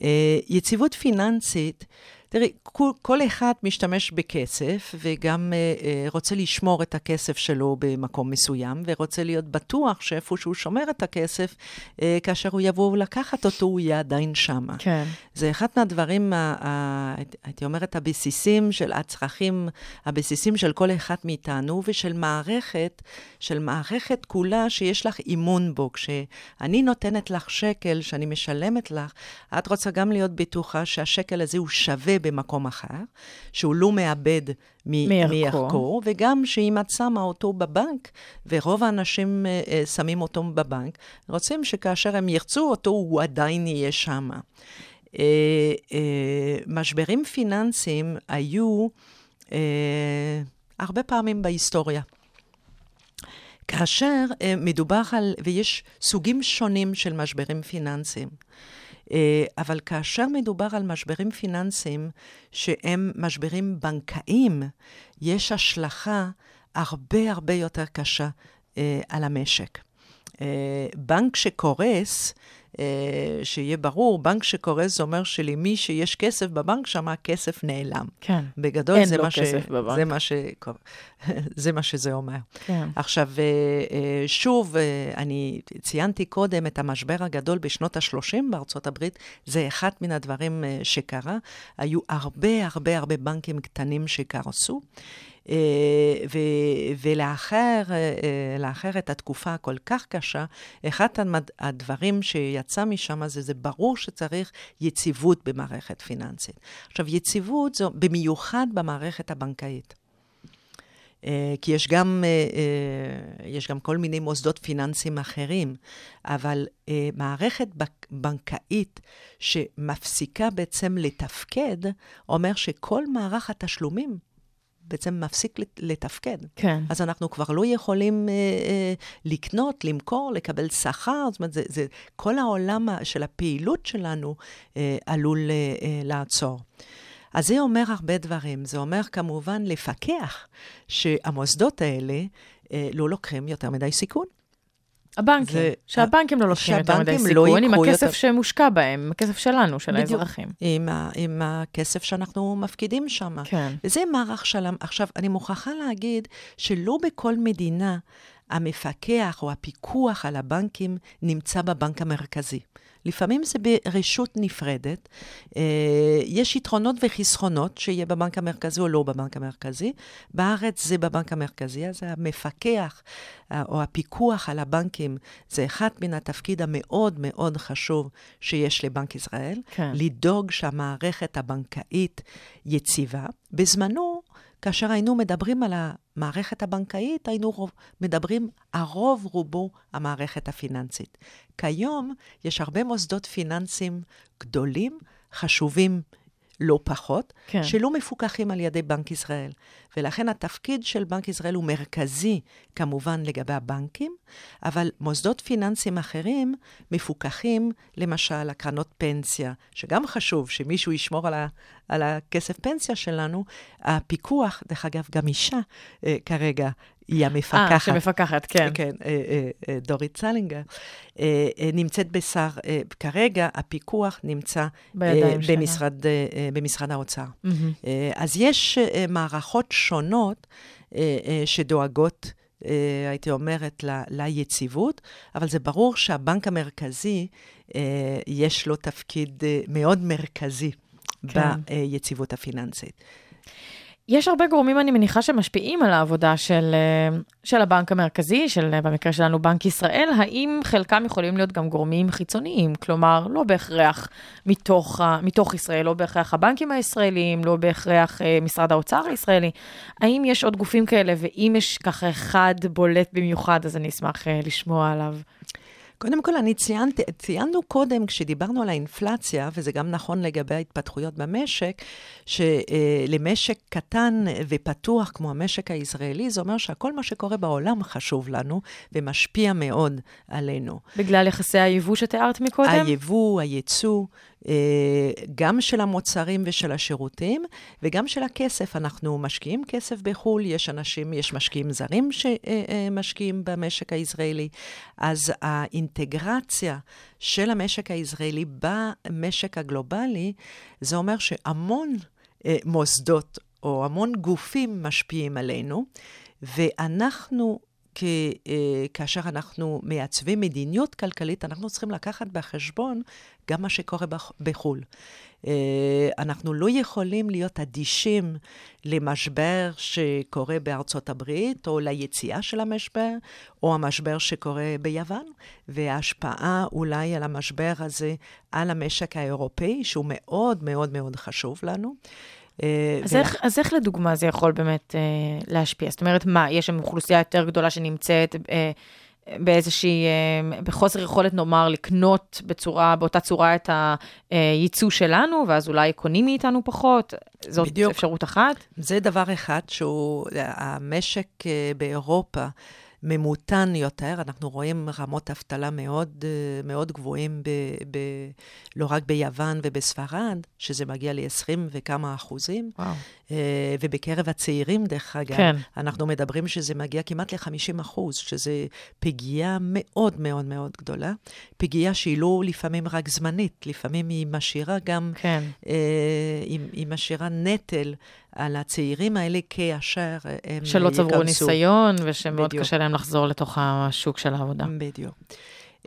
אה, יציבות פיננסית, תראי, כל, כל אחד משתמש בכסף וגם אה, אה, רוצה לשמור את הכסף שלו במקום מסוים, ורוצה להיות בטוח שאיפה שהוא שומר את הכסף, אה, כאשר הוא יבוא לקחת אותו, הוא יהיה עדיין שמה. כן. זה אחד מהדברים, ה- ה- הייתי אומרת, הבסיסים של הצרכים, הבסיסים של כל אחד מאיתנו, ושל מערכת, של מערכת כולה שיש לך אימון בו. כשאני נותנת לך שקל, שאני משלמת לך, את רוצה גם להיות בטוחה שהשקל הזה הוא שווה במקום אחר, שהוא לא מאבד מ- מערכו. מערכו, וגם שאם את שמה אותו בבנק, ורוב האנשים אה, שמים אותו בבנק, רוצים שכאשר הם ירצו אותו, הוא עדיין יהיה שם. אה, אה, משברים פיננסיים היו אה, הרבה פעמים בהיסטוריה. כאשר אה, מדובר על, ויש סוגים שונים של משברים פיננסיים, אבל כאשר מדובר על משברים פיננסיים שהם משברים בנקאיים, יש השלכה הרבה הרבה יותר קשה אה, על המשק. אה, בנק שקורס, אה, שיהיה ברור, בנק שקורס זה אומר שלמי שיש כסף בבנק, שם הכסף נעלם. כן. בגדול אין זה לו מה, ש... כסף בבנק. זה, מה ש... *laughs* זה מה שזה אומר. כן. עכשיו, אה, אה, שוב, אה, אני ציינתי קודם את המשבר הגדול בשנות ה-30 בארצות הברית, זה אחד מן הדברים אה, שקרה. היו הרבה הרבה הרבה בנקים קטנים שקרסו. אה, ולאחר אה, אה, לאחר את התקופה הכל כך קשה, אחד הדברים שיצא משם זה, זה ברור שצריך יציבות במערכת פיננסית. עכשיו, יציבות זו במיוחד במערכת הבנקאית. כי יש גם, יש גם כל מיני מוסדות פיננסיים אחרים, אבל מערכת בנקאית שמפסיקה בעצם לתפקד, אומר שכל מערך התשלומים בעצם מפסיק לת- לתפקד. כן. אז אנחנו כבר לא יכולים אה, אה, לקנות, למכור, לקבל שכר, זאת אומרת, זה, זה, כל העולם של הפעילות שלנו אה, עלול אה, אה, לעצור. אז זה אומר הרבה דברים. זה אומר כמובן לפקח שהמוסדות האלה אה, לא לוקחים יותר מדי סיכון. הבנקים, זה- שהבנקים לא לוקחים יותר מדי לא סיכון עם הכסף יותר- שמושקע בהם, עם הכסף שלנו, של בדיוק. האזרחים. עם, ה, עם הכסף שאנחנו מפקידים שם. כן. וזה מערך שלם. עכשיו, אני מוכרחה להגיד שלא בכל מדינה המפקח או הפיקוח על הבנקים נמצא בבנק המרכזי. לפעמים זה ברשות נפרדת. אה, יש יתרונות וחסרונות שיהיה בבנק המרכזי או לא בבנק המרכזי. בארץ זה בבנק המרכזי, אז המפקח אה, או הפיקוח על הבנקים זה אחד מן התפקיד המאוד מאוד חשוב שיש לבנק ישראל. כן. לדאוג שהמערכת הבנקאית יציבה. בזמנו, כאשר היינו מדברים על המערכת הבנקאית, היינו רוב, מדברים, הרוב רובו המערכת הפיננסית. כיום יש הרבה מוסדות פיננסיים גדולים, חשובים לא פחות, כן. שלא מפוקחים על ידי בנק ישראל. ולכן התפקיד של בנק ישראל הוא מרכזי, כמובן, לגבי הבנקים, אבל מוסדות פיננסיים אחרים מפוקחים, למשל, הקרנות פנסיה, שגם חשוב שמישהו ישמור על, ה, על הכסף פנסיה שלנו. הפיקוח, דרך אגב, גם אישה אה, כרגע היא המפקחת. אה, שמפקחת, כן. כן, אה, אה, אה, דורית סלינגר, אה, אה, נמצאת בשר, אה, כרגע הפיקוח נמצא אה. במשרד, אה, אה, במשרד האוצר. אה, אז יש אה, מערכות שונות אה, אה, שדואגות, אה, הייתי אומרת, ל- ליציבות, אבל זה ברור שהבנק המרכזי, אה, יש לו תפקיד אה, מאוד מרכזי כן. ביציבות הפיננסית. יש הרבה גורמים, אני מניחה, שמשפיעים על העבודה של, אה, של הבנק המרכזי, של, אה, במקרה שלנו, בנק ישראל. האם חלקם יכולים להיות גם גורמים חיצוניים? כלומר, לא בהכרח מתוך, מתוך ישראל, לא בהכרח הבנקים הישראליים, לא בהכרח אה, משרד האוצר הישראלי. האם יש עוד גופים כאלה, ואם יש ככה אחד בולט במיוחד, אז אני אשמח לשמוע עליו. קודם כל, אני ציינתי, ציינו קודם, כשדיברנו על האינפלציה, וזה גם נכון לגבי ההתפתחויות במשק, שלמשק קטן ופתוח כמו המשק הישראלי, זה אומר שכל מה שקורה בעולם חשוב לנו ומשפיע מאוד עלינו. בגלל יחסי היבוא שתיארת מקודם? היבוא, הייצוא, אה, גם של המוצרים ושל השירותים, וגם של הכסף. אנחנו משקיעים כסף בחו"ל, יש אנשים, יש משקיעים זרים שמשקיעים במשק הישראלי, אז האינטגרציה של המשק הישראלי במשק הגלובלי, זה אומר שהמון אה, מוסדות או המון גופים משפיעים עלינו, ואנחנו כ, אה, כאשר אנחנו מעצבים מדיניות כלכלית, אנחנו צריכים לקחת בחשבון גם מה שקורה בח, בחו"ל. אה, אנחנו לא יכולים להיות אדישים למשבר שקורה בארצות הברית, או ליציאה של המשבר, או המשבר שקורה ביוון, וההשפעה אולי על המשבר הזה על המשק האירופאי, שהוא מאוד מאוד מאוד חשוב לנו. אה, אז, ולה- איך, אז איך לדוגמה זה יכול באמת אה, להשפיע? זאת אומרת, מה, יש שם אוכלוסייה יותר גדולה שנמצאת אה, באיזושהי, אה, בחוסר יכולת, נאמר, לקנות בצורה, באותה צורה את הייצוא שלנו, ואז אולי קונים מאיתנו פחות? זאת בדיוק. אפשרות אחת? זה דבר אחד שהוא, המשק אה, באירופה ממותן יותר, אנחנו רואים רמות אבטלה מאוד, אה, מאוד גבוהים, ב, ב, לא רק ביוון ובספרד, שזה מגיע ל-20 וכמה אחוזים, וואו. אה, ובקרב הצעירים, דרך אגב, כן. אנחנו מדברים שזה מגיע כמעט ל-50 אחוז, שזה פגיעה מאוד מאוד מאוד גדולה. פגיעה שהיא לא לפעמים רק זמנית, לפעמים היא משאירה גם כן. אה, היא, היא משאירה נטל על הצעירים האלה כאשר הם שלא צברו ייכנסו. ניסיון, ושמאוד בדיוק. קשה להם לחזור לתוך השוק של העבודה. בדיוק.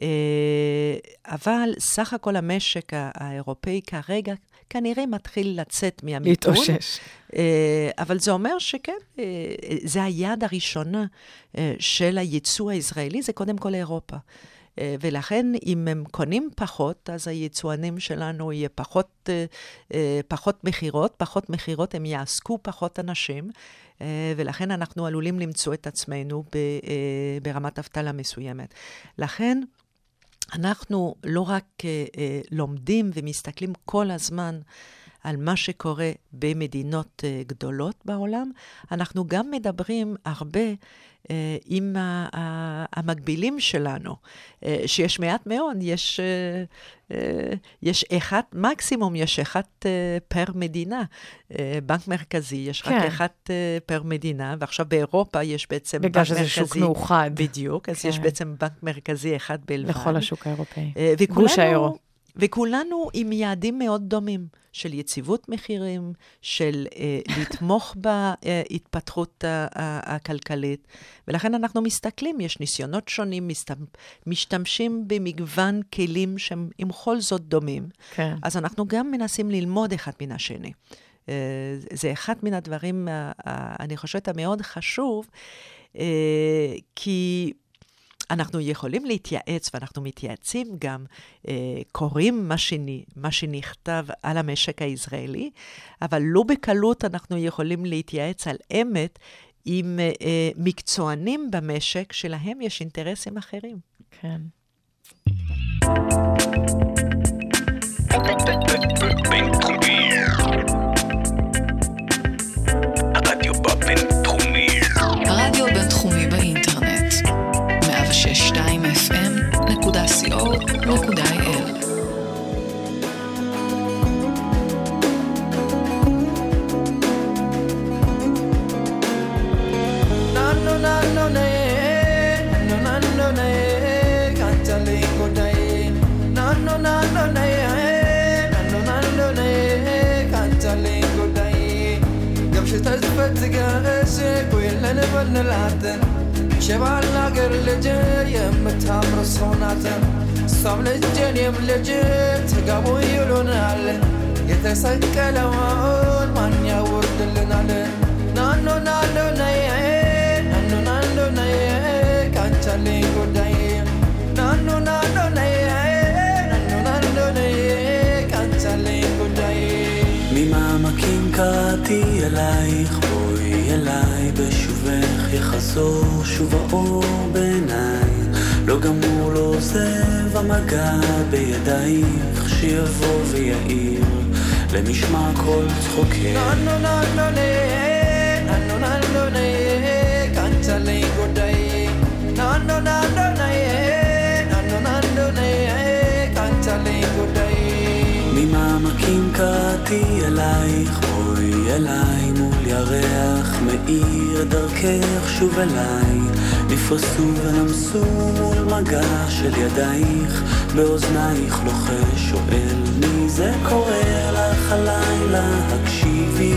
אה, אבל סך הכל המשק האירופאי כרגע כנראה מתחיל לצאת מהמיתון. להתאושש. אה, אבל זה אומר שכן, אה, זה היעד הראשונה אה, של הייצוא הישראלי, זה קודם כל אירופה. אה, ולכן, אם הם קונים פחות, אז היצואנים שלנו יהיה פחות, אה, אה, פחות מכירות, פחות מכירות, הם יעסקו פחות אנשים, ולכן אנחנו עלולים למצוא את עצמנו ברמת אבטלה מסוימת. לכן, אנחנו לא רק לומדים ומסתכלים כל הזמן על מה שקורה במדינות אה, גדולות בעולם, אנחנו גם מדברים הרבה אה, עם המקבילים שלנו, אה, שיש מעט מאוד, יש, יש אחד, מקסימום יש אחד פר מדינה. בנק מרכזי, יש רק כן. אחד אה, פר מדינה, ועכשיו באירופה יש בעצם בגלל בנק שזה מרכזי. שוק מאוחד. בדיוק, אז יש כן. בעצם בנק מרכזי אחד בלבד. לכל השוק האירופאי. גוש האירו. וכולנו עם יעדים מאוד דומים, של יציבות מחירים, של אה, לתמוך *laughs* בהתפתחות ה- ה- הכלכלית. ולכן אנחנו מסתכלים, יש ניסיונות שונים, מסתמ- משתמשים במגוון כלים שהם עם כל זאת דומים. כן. אז אנחנו גם מנסים ללמוד אחד מן השני. אה, זה אחד מן הדברים, אה, אה, אני חושבת, המאוד חשוב, אה, כי אנחנו יכולים להתייעץ, ואנחנו מתייעצים גם, אה, קוראים מה, שני, מה שנכתב על המשק הישראלי, אבל לא בקלות אנחנו יכולים להתייעץ על אמת עם אה, אה, מקצוענים במשק שלהם יש אינטרסים אחרים. כן. የተሰቀለውን ማን ያወርድልናል ናኖ ናኖ ነይ ናኖ ናኖ ነይ ካንቻለኝ ጉዳይ ናኖ ናኖ ነይ ናኖ ናኖ ነይ ካንቻለኝ ጉዳይ ממעמקים קראתי אלייך, בואי אליי בשובך יחזור שוב האור בעיניי. לא גמור, לא עוזב המגע בידייך, שיבוא ויעיר למשמע כל צחוקי. ממעמקים קראתי אלייך, בואי אליי מול ירח, מאיר דרכך שוב אליי. נפרסו ונמסו מול מגע של ידייך, באוזנייך לוחש שואל זה קורא לך הלילה, הקשיבי,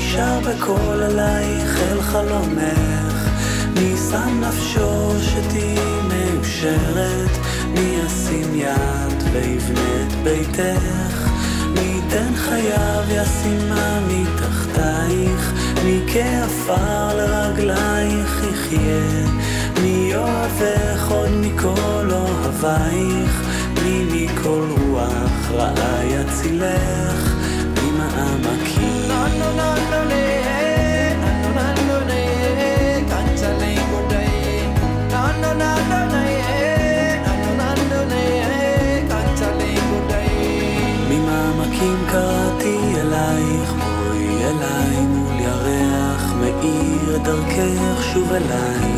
שר בקול אלייך אל חלומך, מי שם נפשו שתהיי מאושרת, מי ישים יד ויבנה את ביתך, מי ייתן חייו ישימה מתחתייך, מי כעפר לרגלייך יחיה, מי יאהבך עוד מכל אוהבייך, לי מכל רוח רעה יצילך ממעמקים. לא, לא, לא, לא, לא. ממעמקים קר דרכך שוב אליי.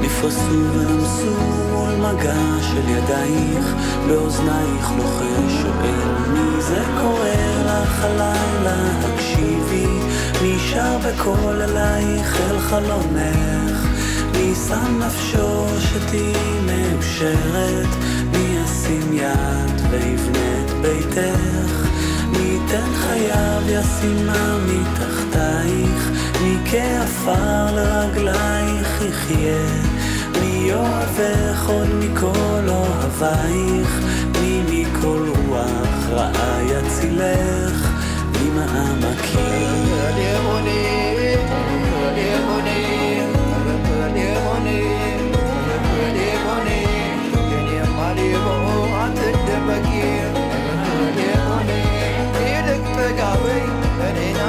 נפרסו ונמסו מול מגע של ידייך, באוזנייך לוחש שואל מי זה קורא לך הלילה, הקשיבי, שר בקול אלייך אל חלומך, מי שם נפשו שתהיי מאושרת, מי ישים יד ויבנה את ביתך, מי ייתן חייו ישימה מתחתייך, מי כעפר לרגלייך יחיה, מי יאהבך עוד מכל אוהבייך, מי מכל רוח רעה יצילך, ממעמקים.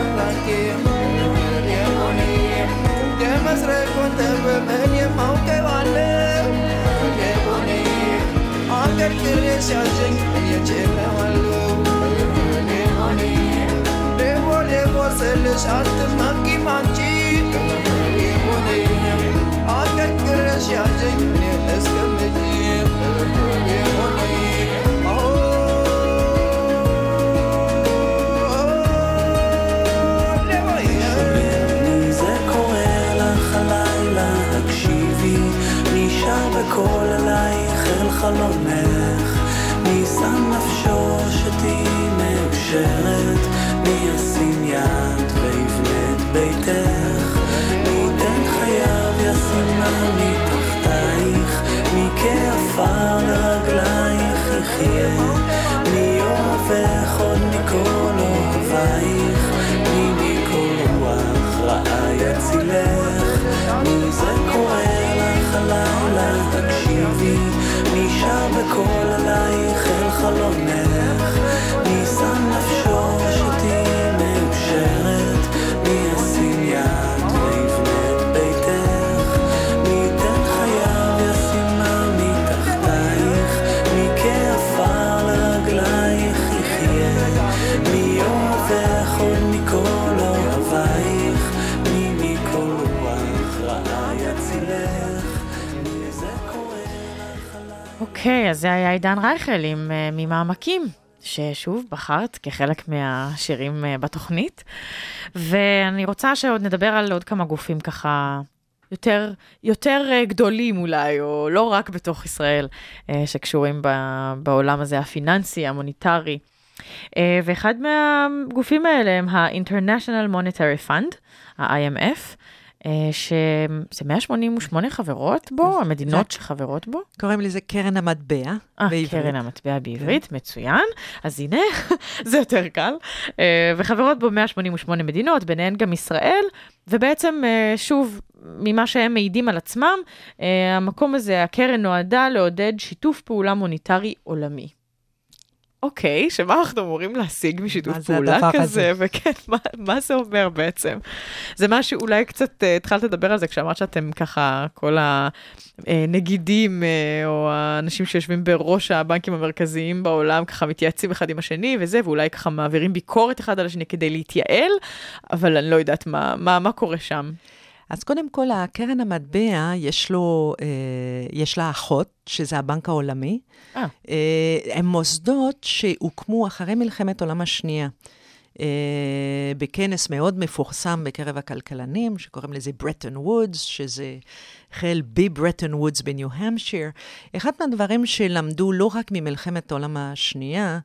አላቄም ዲያቆኔ የመስረቆን ተበመን የማውቀባለ ዲያቆኔ አገርግሬ חלומך, מי שם נפשו שתהיי מאושרת, מי ישים יד ויבנה את ביתך, מי ייתן חייו ישימה מתחתייך, מי כעפר לרגלייך יחיה, מי אוהבך עוד מכל אוהבייך, מי מכל רוח רעה יצילך, מי זה קורא לך הלילה, הקשיבי בקול עלייך אל חלונך, אוקיי, אז זה היה עידן רייכל עם uh, ממעמקים, ששוב בחרת כחלק מהשירים uh, בתוכנית. ואני רוצה שעוד נדבר על עוד כמה גופים ככה יותר, יותר uh, גדולים אולי, או לא רק בתוך ישראל, שקשורים בעולם הזה הפיננסי, המוניטרי. ואחד מהגופים האלה הם ה-International Monetary Fund, ה-IMF. Uh, שזה 188 חברות בו, המדינות שחברות בו. קוראים לזה קרן המטבע אה, בעברית. קרן המטבע בעברית, מצוין. אז הנה, *laughs* זה יותר קל. אה, וחברות בו 188 מדינות, ביניהן גם ישראל, ובעצם, אה, שוב, ממה שהם מעידים על עצמם, אה, המקום הזה, הקרן נועדה לעודד שיתוף פעולה מוניטרי עולמי. אוקיי, שמה אנחנו אמורים להשיג משיתוף מה פעולה כזה, הזה? וכן, מה, מה זה אומר בעצם? זה משהו, אולי קצת uh, התחלת לדבר על זה כשאמרת שאתם ככה, כל הנגידים uh, או האנשים שיושבים בראש הבנקים המרכזיים בעולם, ככה מתייעצים אחד עם השני וזה, ואולי ככה מעבירים ביקורת אחד על השני כדי להתייעל, אבל אני לא יודעת מה, מה, מה קורה שם. אז קודם כל, הקרן המטבע, יש, לו, אה, יש לה אחות, שזה הבנק העולמי. אה. אה, הם מוסדות שהוקמו אחרי מלחמת העולם השנייה. אה, בכנס מאוד מפורסם בקרב הכלכלנים, שקוראים לזה ברטון וודס, שזה החל בברטון וודס בניו המפשיר. אחד מהדברים שלמדו לא רק ממלחמת העולם השנייה,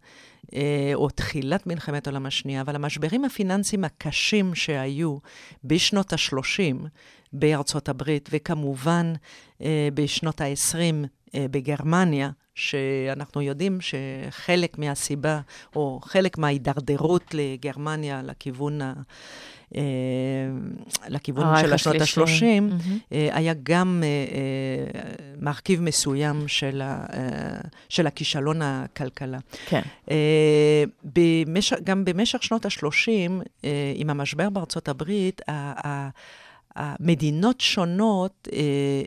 או תחילת מלחמת העולם השנייה, אבל המשברים הפיננסיים הקשים שהיו בשנות ה-30 בארצות הברית, וכמובן אה, בשנות ה-20 אה, בגרמניה, שאנחנו יודעים שחלק מהסיבה, או חלק מההידרדרות לגרמניה לכיוון ה... אה, לכיוון הרייך של השנות השלישי. ה-30, מהמם. היה גם אה, אה, מרכיב מסוים של, ה, אה, של הכישלון הכלכלה. כן. אה, במשך, גם במשך שנות ה-30, אה, עם המשבר בארצות הברית, המדינות שונות אה,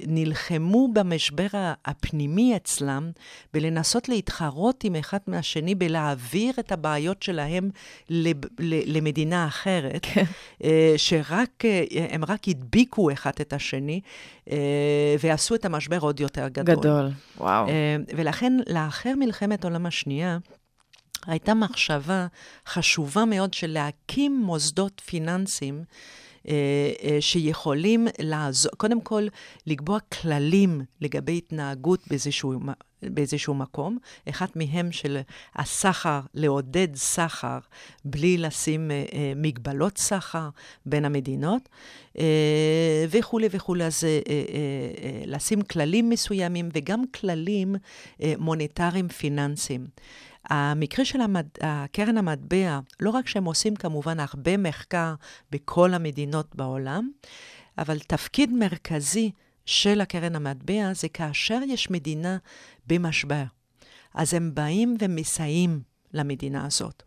נלחמו במשבר הפנימי אצלם, בלנסות להתחרות עם אחד מהשני, בלהעביר את הבעיות שלהם לב- ל- למדינה אחרת, אה, שרק, אה, הם רק הדביקו אחד את השני, אה, ועשו את המשבר עוד יותר גדול. גדול. וואו. אה, ולכן, לאחר מלחמת העולם השנייה, הייתה מחשבה חשובה מאוד של להקים מוסדות פיננסיים שיכולים לעזור, קודם כל, לקבוע כללים לגבי התנהגות באיזשהו, באיזשהו מקום. אחד מהם של הסחר, לעודד סחר בלי לשים אה, אה, מגבלות סחר בין המדינות, אה, וכולי וכולי. אז אה, אה, אה, לשים כללים מסוימים וגם כללים אה, מוניטריים פיננסיים. המקרה של המד... קרן המטבע, לא רק שהם עושים כמובן הרבה מחקר בכל המדינות בעולם, אבל תפקיד מרכזי של הקרן המטבע זה כאשר יש מדינה במשבר. אז הם באים ומסייעים למדינה הזאת.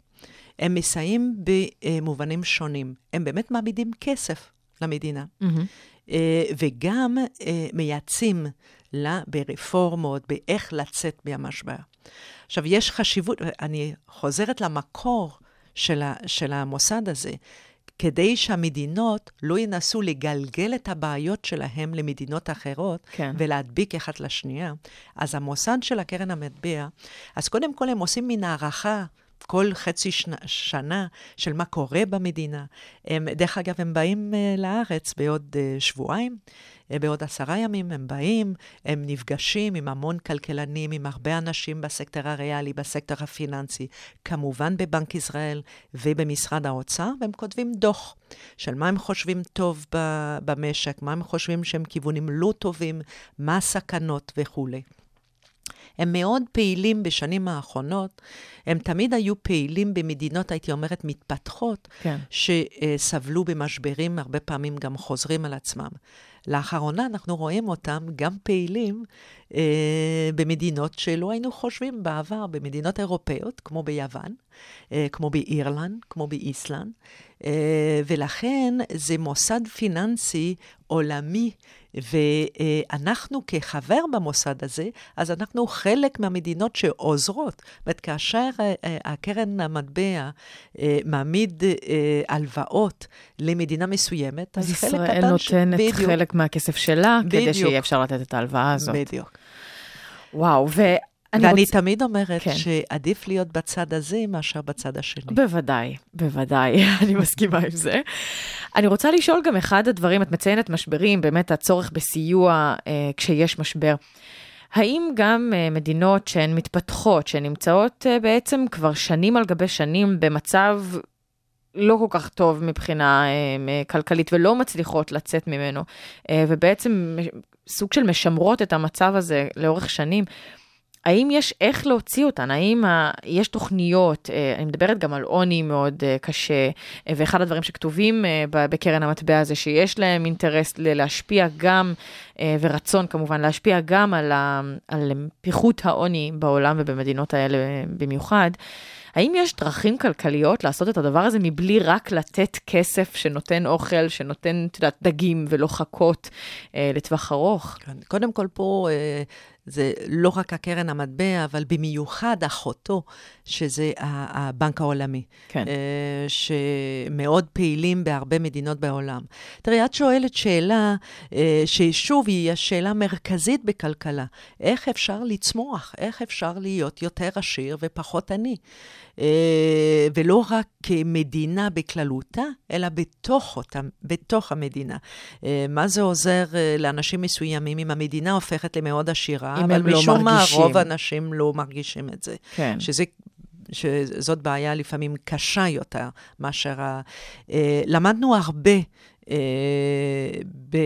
הם מסייעים במובנים שונים. הם באמת מעמידים כסף למדינה. אה, וגם אה, מייעצים לה ברפורמות, באיך לצאת מהמשבר. עכשיו, יש חשיבות, אני חוזרת למקור של, ה, של המוסד הזה, כדי שהמדינות לא ינסו לגלגל את הבעיות שלהם למדינות אחרות כן. ולהדביק אחת לשנייה. אז המוסד של הקרן המטבע, אז קודם כל הם עושים מין הערכה. כל חצי שנה, שנה של מה קורה במדינה. הם, דרך אגב, הם באים uh, לארץ בעוד uh, שבועיים, uh, בעוד עשרה ימים הם באים, הם נפגשים עם המון כלכלנים, עם הרבה אנשים בסקטור הריאלי, בסקטור הפיננסי, כמובן בבנק ישראל ובמשרד האוצר, והם כותבים דוח של מה הם חושבים טוב במשק, מה הם חושבים שהם כיוונים לא טובים, מה הסכנות וכולי. הם מאוד פעילים בשנים האחרונות, הם תמיד היו פעילים במדינות, הייתי אומרת, מתפתחות, כן. שסבלו במשברים, הרבה פעמים גם חוזרים על עצמם. לאחרונה אנחנו רואים אותם גם פעילים אה, במדינות שלא היינו חושבים בעבר, במדינות אירופאיות, כמו ביוון, אה, כמו באירלנד, כמו באיסלנד, אה, ולכן זה מוסד פיננסי עולמי. ואנחנו כחבר במוסד הזה, אז אנחנו חלק מהמדינות שעוזרות. זאת אומרת, כאשר אה, אה, הקרן המטבע אה, מעמיד הלוואות למדינה מסוימת, אז אז חלק ישראל קטן... ש- נותנת בדיוק, חלק מהכסף שלה, כדי בדיוק. שיהיה אפשר לתת את ההלוואה הזאת. בדיוק. וואו, ואני ואני רוצה... תמיד אומרת כן. שעדיף להיות בצד הזה מאשר בצד השני. בוודאי, בוודאי, *laughs* אני מסכימה עם זה. אני רוצה לשאול גם אחד הדברים, את מציינת משברים, באמת הצורך בסיוע אה, כשיש משבר. האם גם אה, מדינות שהן מתפתחות, שנמצאות אה, בעצם כבר שנים על גבי שנים במצב לא כל כך טוב מבחינה אה, כלכלית ולא מצליחות לצאת ממנו, אה, ובעצם סוג של משמרות את המצב הזה לאורך שנים, האם יש איך להוציא אותן? האם ה... יש תוכניות, אה, אני מדברת גם על עוני מאוד אה, קשה, אה, ואחד הדברים שכתובים בקרן המטבע זה שיש להם אינטרס להשפיע גם, ורצון כמובן, להשפיע גם על, ה... על פיחות העוני בעולם ובמדינות האלה במיוחד. האם יש דרכים כלכליות לעשות את הדבר הזה מבלי רק לתת כסף שנותן אוכל, שנותן, את יודעת, דגים ולא חכות אה, לטווח ארוך? כן, קודם כל פה אה, זה לא רק הקרן המטבע, אבל במיוחד אחותו, שזה הבנק העולמי. כן. אה, שמאוד פעילים בהרבה מדינות בעולם. תראי, את שואלת שאלה אה, ששוב היא השאלה מרכזית בכלכלה. איך אפשר לצמוח? איך אפשר להיות יותר עשיר ופחות עני? אה, ולא רק כמדינה בכללותה, אלא בתוך, אותה, בתוך המדינה. אה, מה זה עוזר אה, לאנשים מסוימים אם המדינה הופכת למאוד עשירה, אבל הם לא משום מה. רוב האנשים לא מרגישים את זה. כן. שזה, שזאת בעיה לפעמים קשה יותר מאשר ה... למדנו הרבה. אה, ב,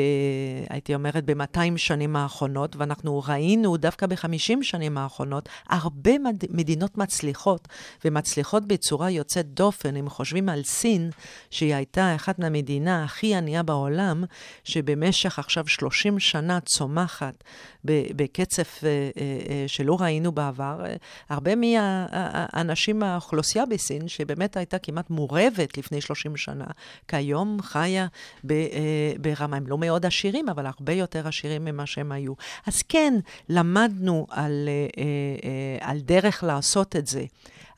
הייתי אומרת, ב-200 שנים האחרונות, ואנחנו ראינו דווקא ב-50 שנים האחרונות, הרבה מד, מדינות מצליחות, ומצליחות בצורה יוצאת דופן. אם חושבים על סין, שהיא הייתה אחת מהמדינה הכי ענייה בעולם, שבמשך עכשיו 30 שנה צומחת בקצב אה, אה, שלא ראינו בעבר. הרבה מהאנשים, האוכלוסייה בסין, שבאמת הייתה כמעט מורבת לפני 30 שנה, כיום חיה ברמה, הם לא מאוד עשירים, אבל הרבה יותר עשירים ממה שהם היו. אז כן, למדנו על, אה, אה, אה, על דרך לעשות את זה.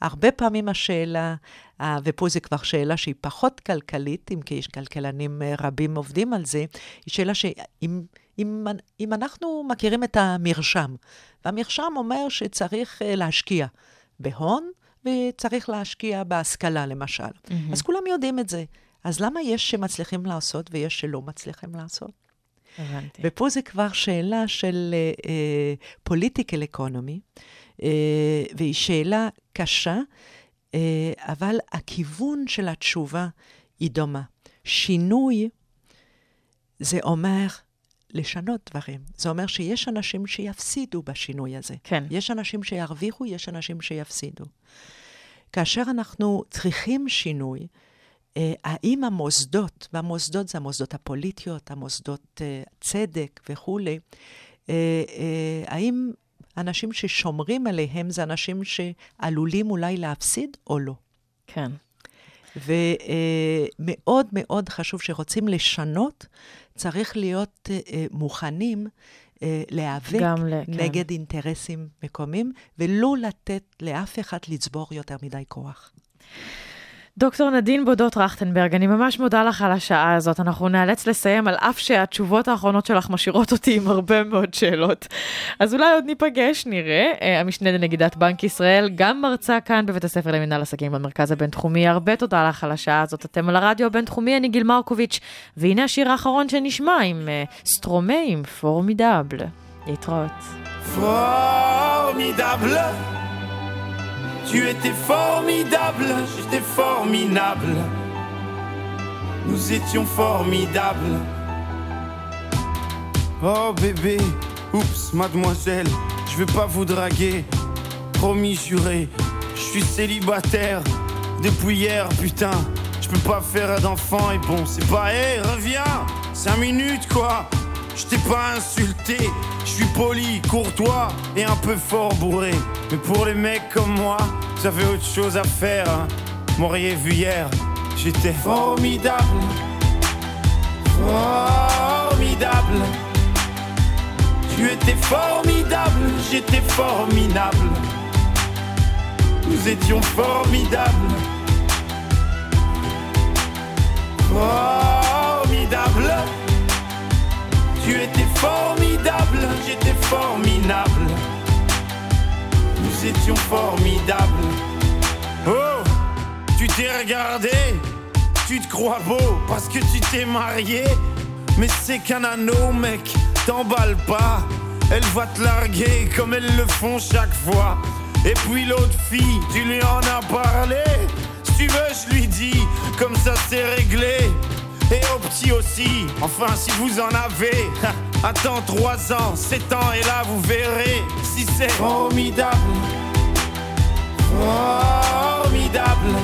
הרבה פעמים השאלה, אה, ופה זו כבר שאלה שהיא פחות כלכלית, אם כי יש כלכלנים אה, רבים עובדים על זה, היא שאלה שאם... אם, אם אנחנו מכירים את המרשם, והמרשם אומר שצריך אה, להשקיע בהון וצריך להשקיע בהשכלה, למשל. Mm-hmm. אז כולם יודעים את זה. אז למה יש שמצליחים לעשות ויש שלא מצליחים לעשות? הבנתי. ופה זה כבר שאלה של פוליטיקל אקונומי, והיא שאלה קשה, uh, אבל הכיוון של התשובה היא דומה. שינוי זה אומר לשנות דברים. זה אומר שיש אנשים שיפסידו בשינוי הזה. כן. יש אנשים שירוויחו, יש אנשים שיפסידו. כאשר אנחנו צריכים שינוי, האם המוסדות, והמוסדות זה המוסדות הפוליטיות, המוסדות אה, צדק וכולי, אה, אה, האם אנשים ששומרים עליהם זה אנשים שעלולים אולי להפסיד או לא? כן. ומאוד מאוד חשוב שרוצים לשנות, צריך להיות אה, מוכנים אה, להיאבק ל- כן. נגד אינטרסים מקומיים, ולא לתת לאף אחד לצבור יותר מדי כוח. דוקטור נדין בודות טרכטנברג, אני ממש מודה לך על השעה הזאת. אנחנו נאלץ לסיים על אף שהתשובות האחרונות שלך משאירות אותי עם הרבה מאוד שאלות. אז אולי עוד ניפגש, נראה. אה, המשנה לנגידת בנק ישראל, גם מרצה כאן בבית הספר למנהל עסקים במרכז הבינתחומי. הרבה תודה לך על השעה הזאת. אתם על הרדיו הבינתחומי, אני גיל מרקוביץ', והנה השיר האחרון שנשמע עם אה, סטרומה עם פורמידאבל. להתראות. Formidable. Tu étais formidable, j'étais formidable. Nous étions formidables. Oh bébé, oups, mademoiselle, je vais pas vous draguer. Promis, juré, je suis célibataire depuis hier, putain. Je peux pas faire d'enfant et bon, c'est pas, hé, reviens, cinq minutes quoi. Je t'ai pas insulté. Je suis poli, courtois et un peu fort bourré. Mais pour les mecs comme moi, j'avais autre chose à faire. Hein. M'auriez vu hier, j'étais formidable. Formidable. Tu étais formidable, j'étais formidable. Nous étions formidables. Formidable. Tu étais formidable, j'étais formidable. Nous étions formidables. Oh, tu t'es regardé, tu te crois beau parce que tu t'es marié. Mais c'est qu'un anneau, mec, t'emballe pas. Elle va te larguer comme elles le font chaque fois. Et puis l'autre fille, tu lui en as parlé. Si tu veux, je lui dis, comme ça c'est réglé. Et au petit aussi, enfin si vous en avez. *laughs* Attends 3 ans, 7 ans, et là vous verrez si c'est formidable. Formidable.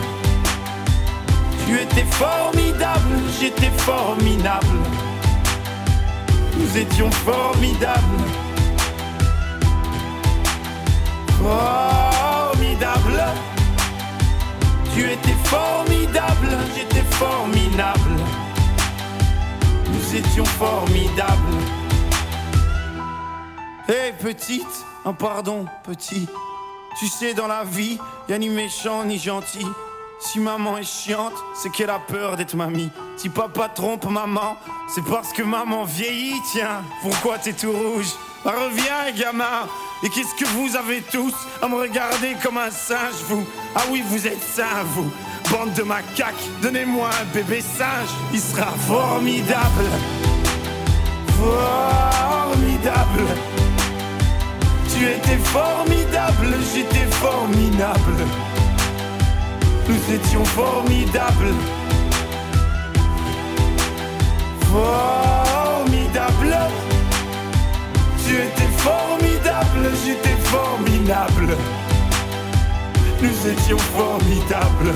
Tu étais formidable, j'étais formidable. Nous étions formidables. Formidable. Tu étais formidable, j'étais formidable. Étions formidables. Hé petite, un pardon petit. Tu sais, dans la vie, y a ni méchant ni gentil. Si maman est chiante, c'est qu'elle a peur d'être mamie. Si papa trompe maman, c'est parce que maman vieillit, tiens. Pourquoi t'es tout rouge? Bah, Reviens, gamin. Et qu'est-ce que vous avez tous à me regarder comme un singe, vous? Ah oui, vous êtes sains, vous. Bande de macaques, donnez-moi un bébé singe. Il sera formidable. Formidable. Tu étais formidable, j'étais formidable. Nous étions formidables. Formidable. Tu étais formidable, j'étais formidable. Nous étions formidables.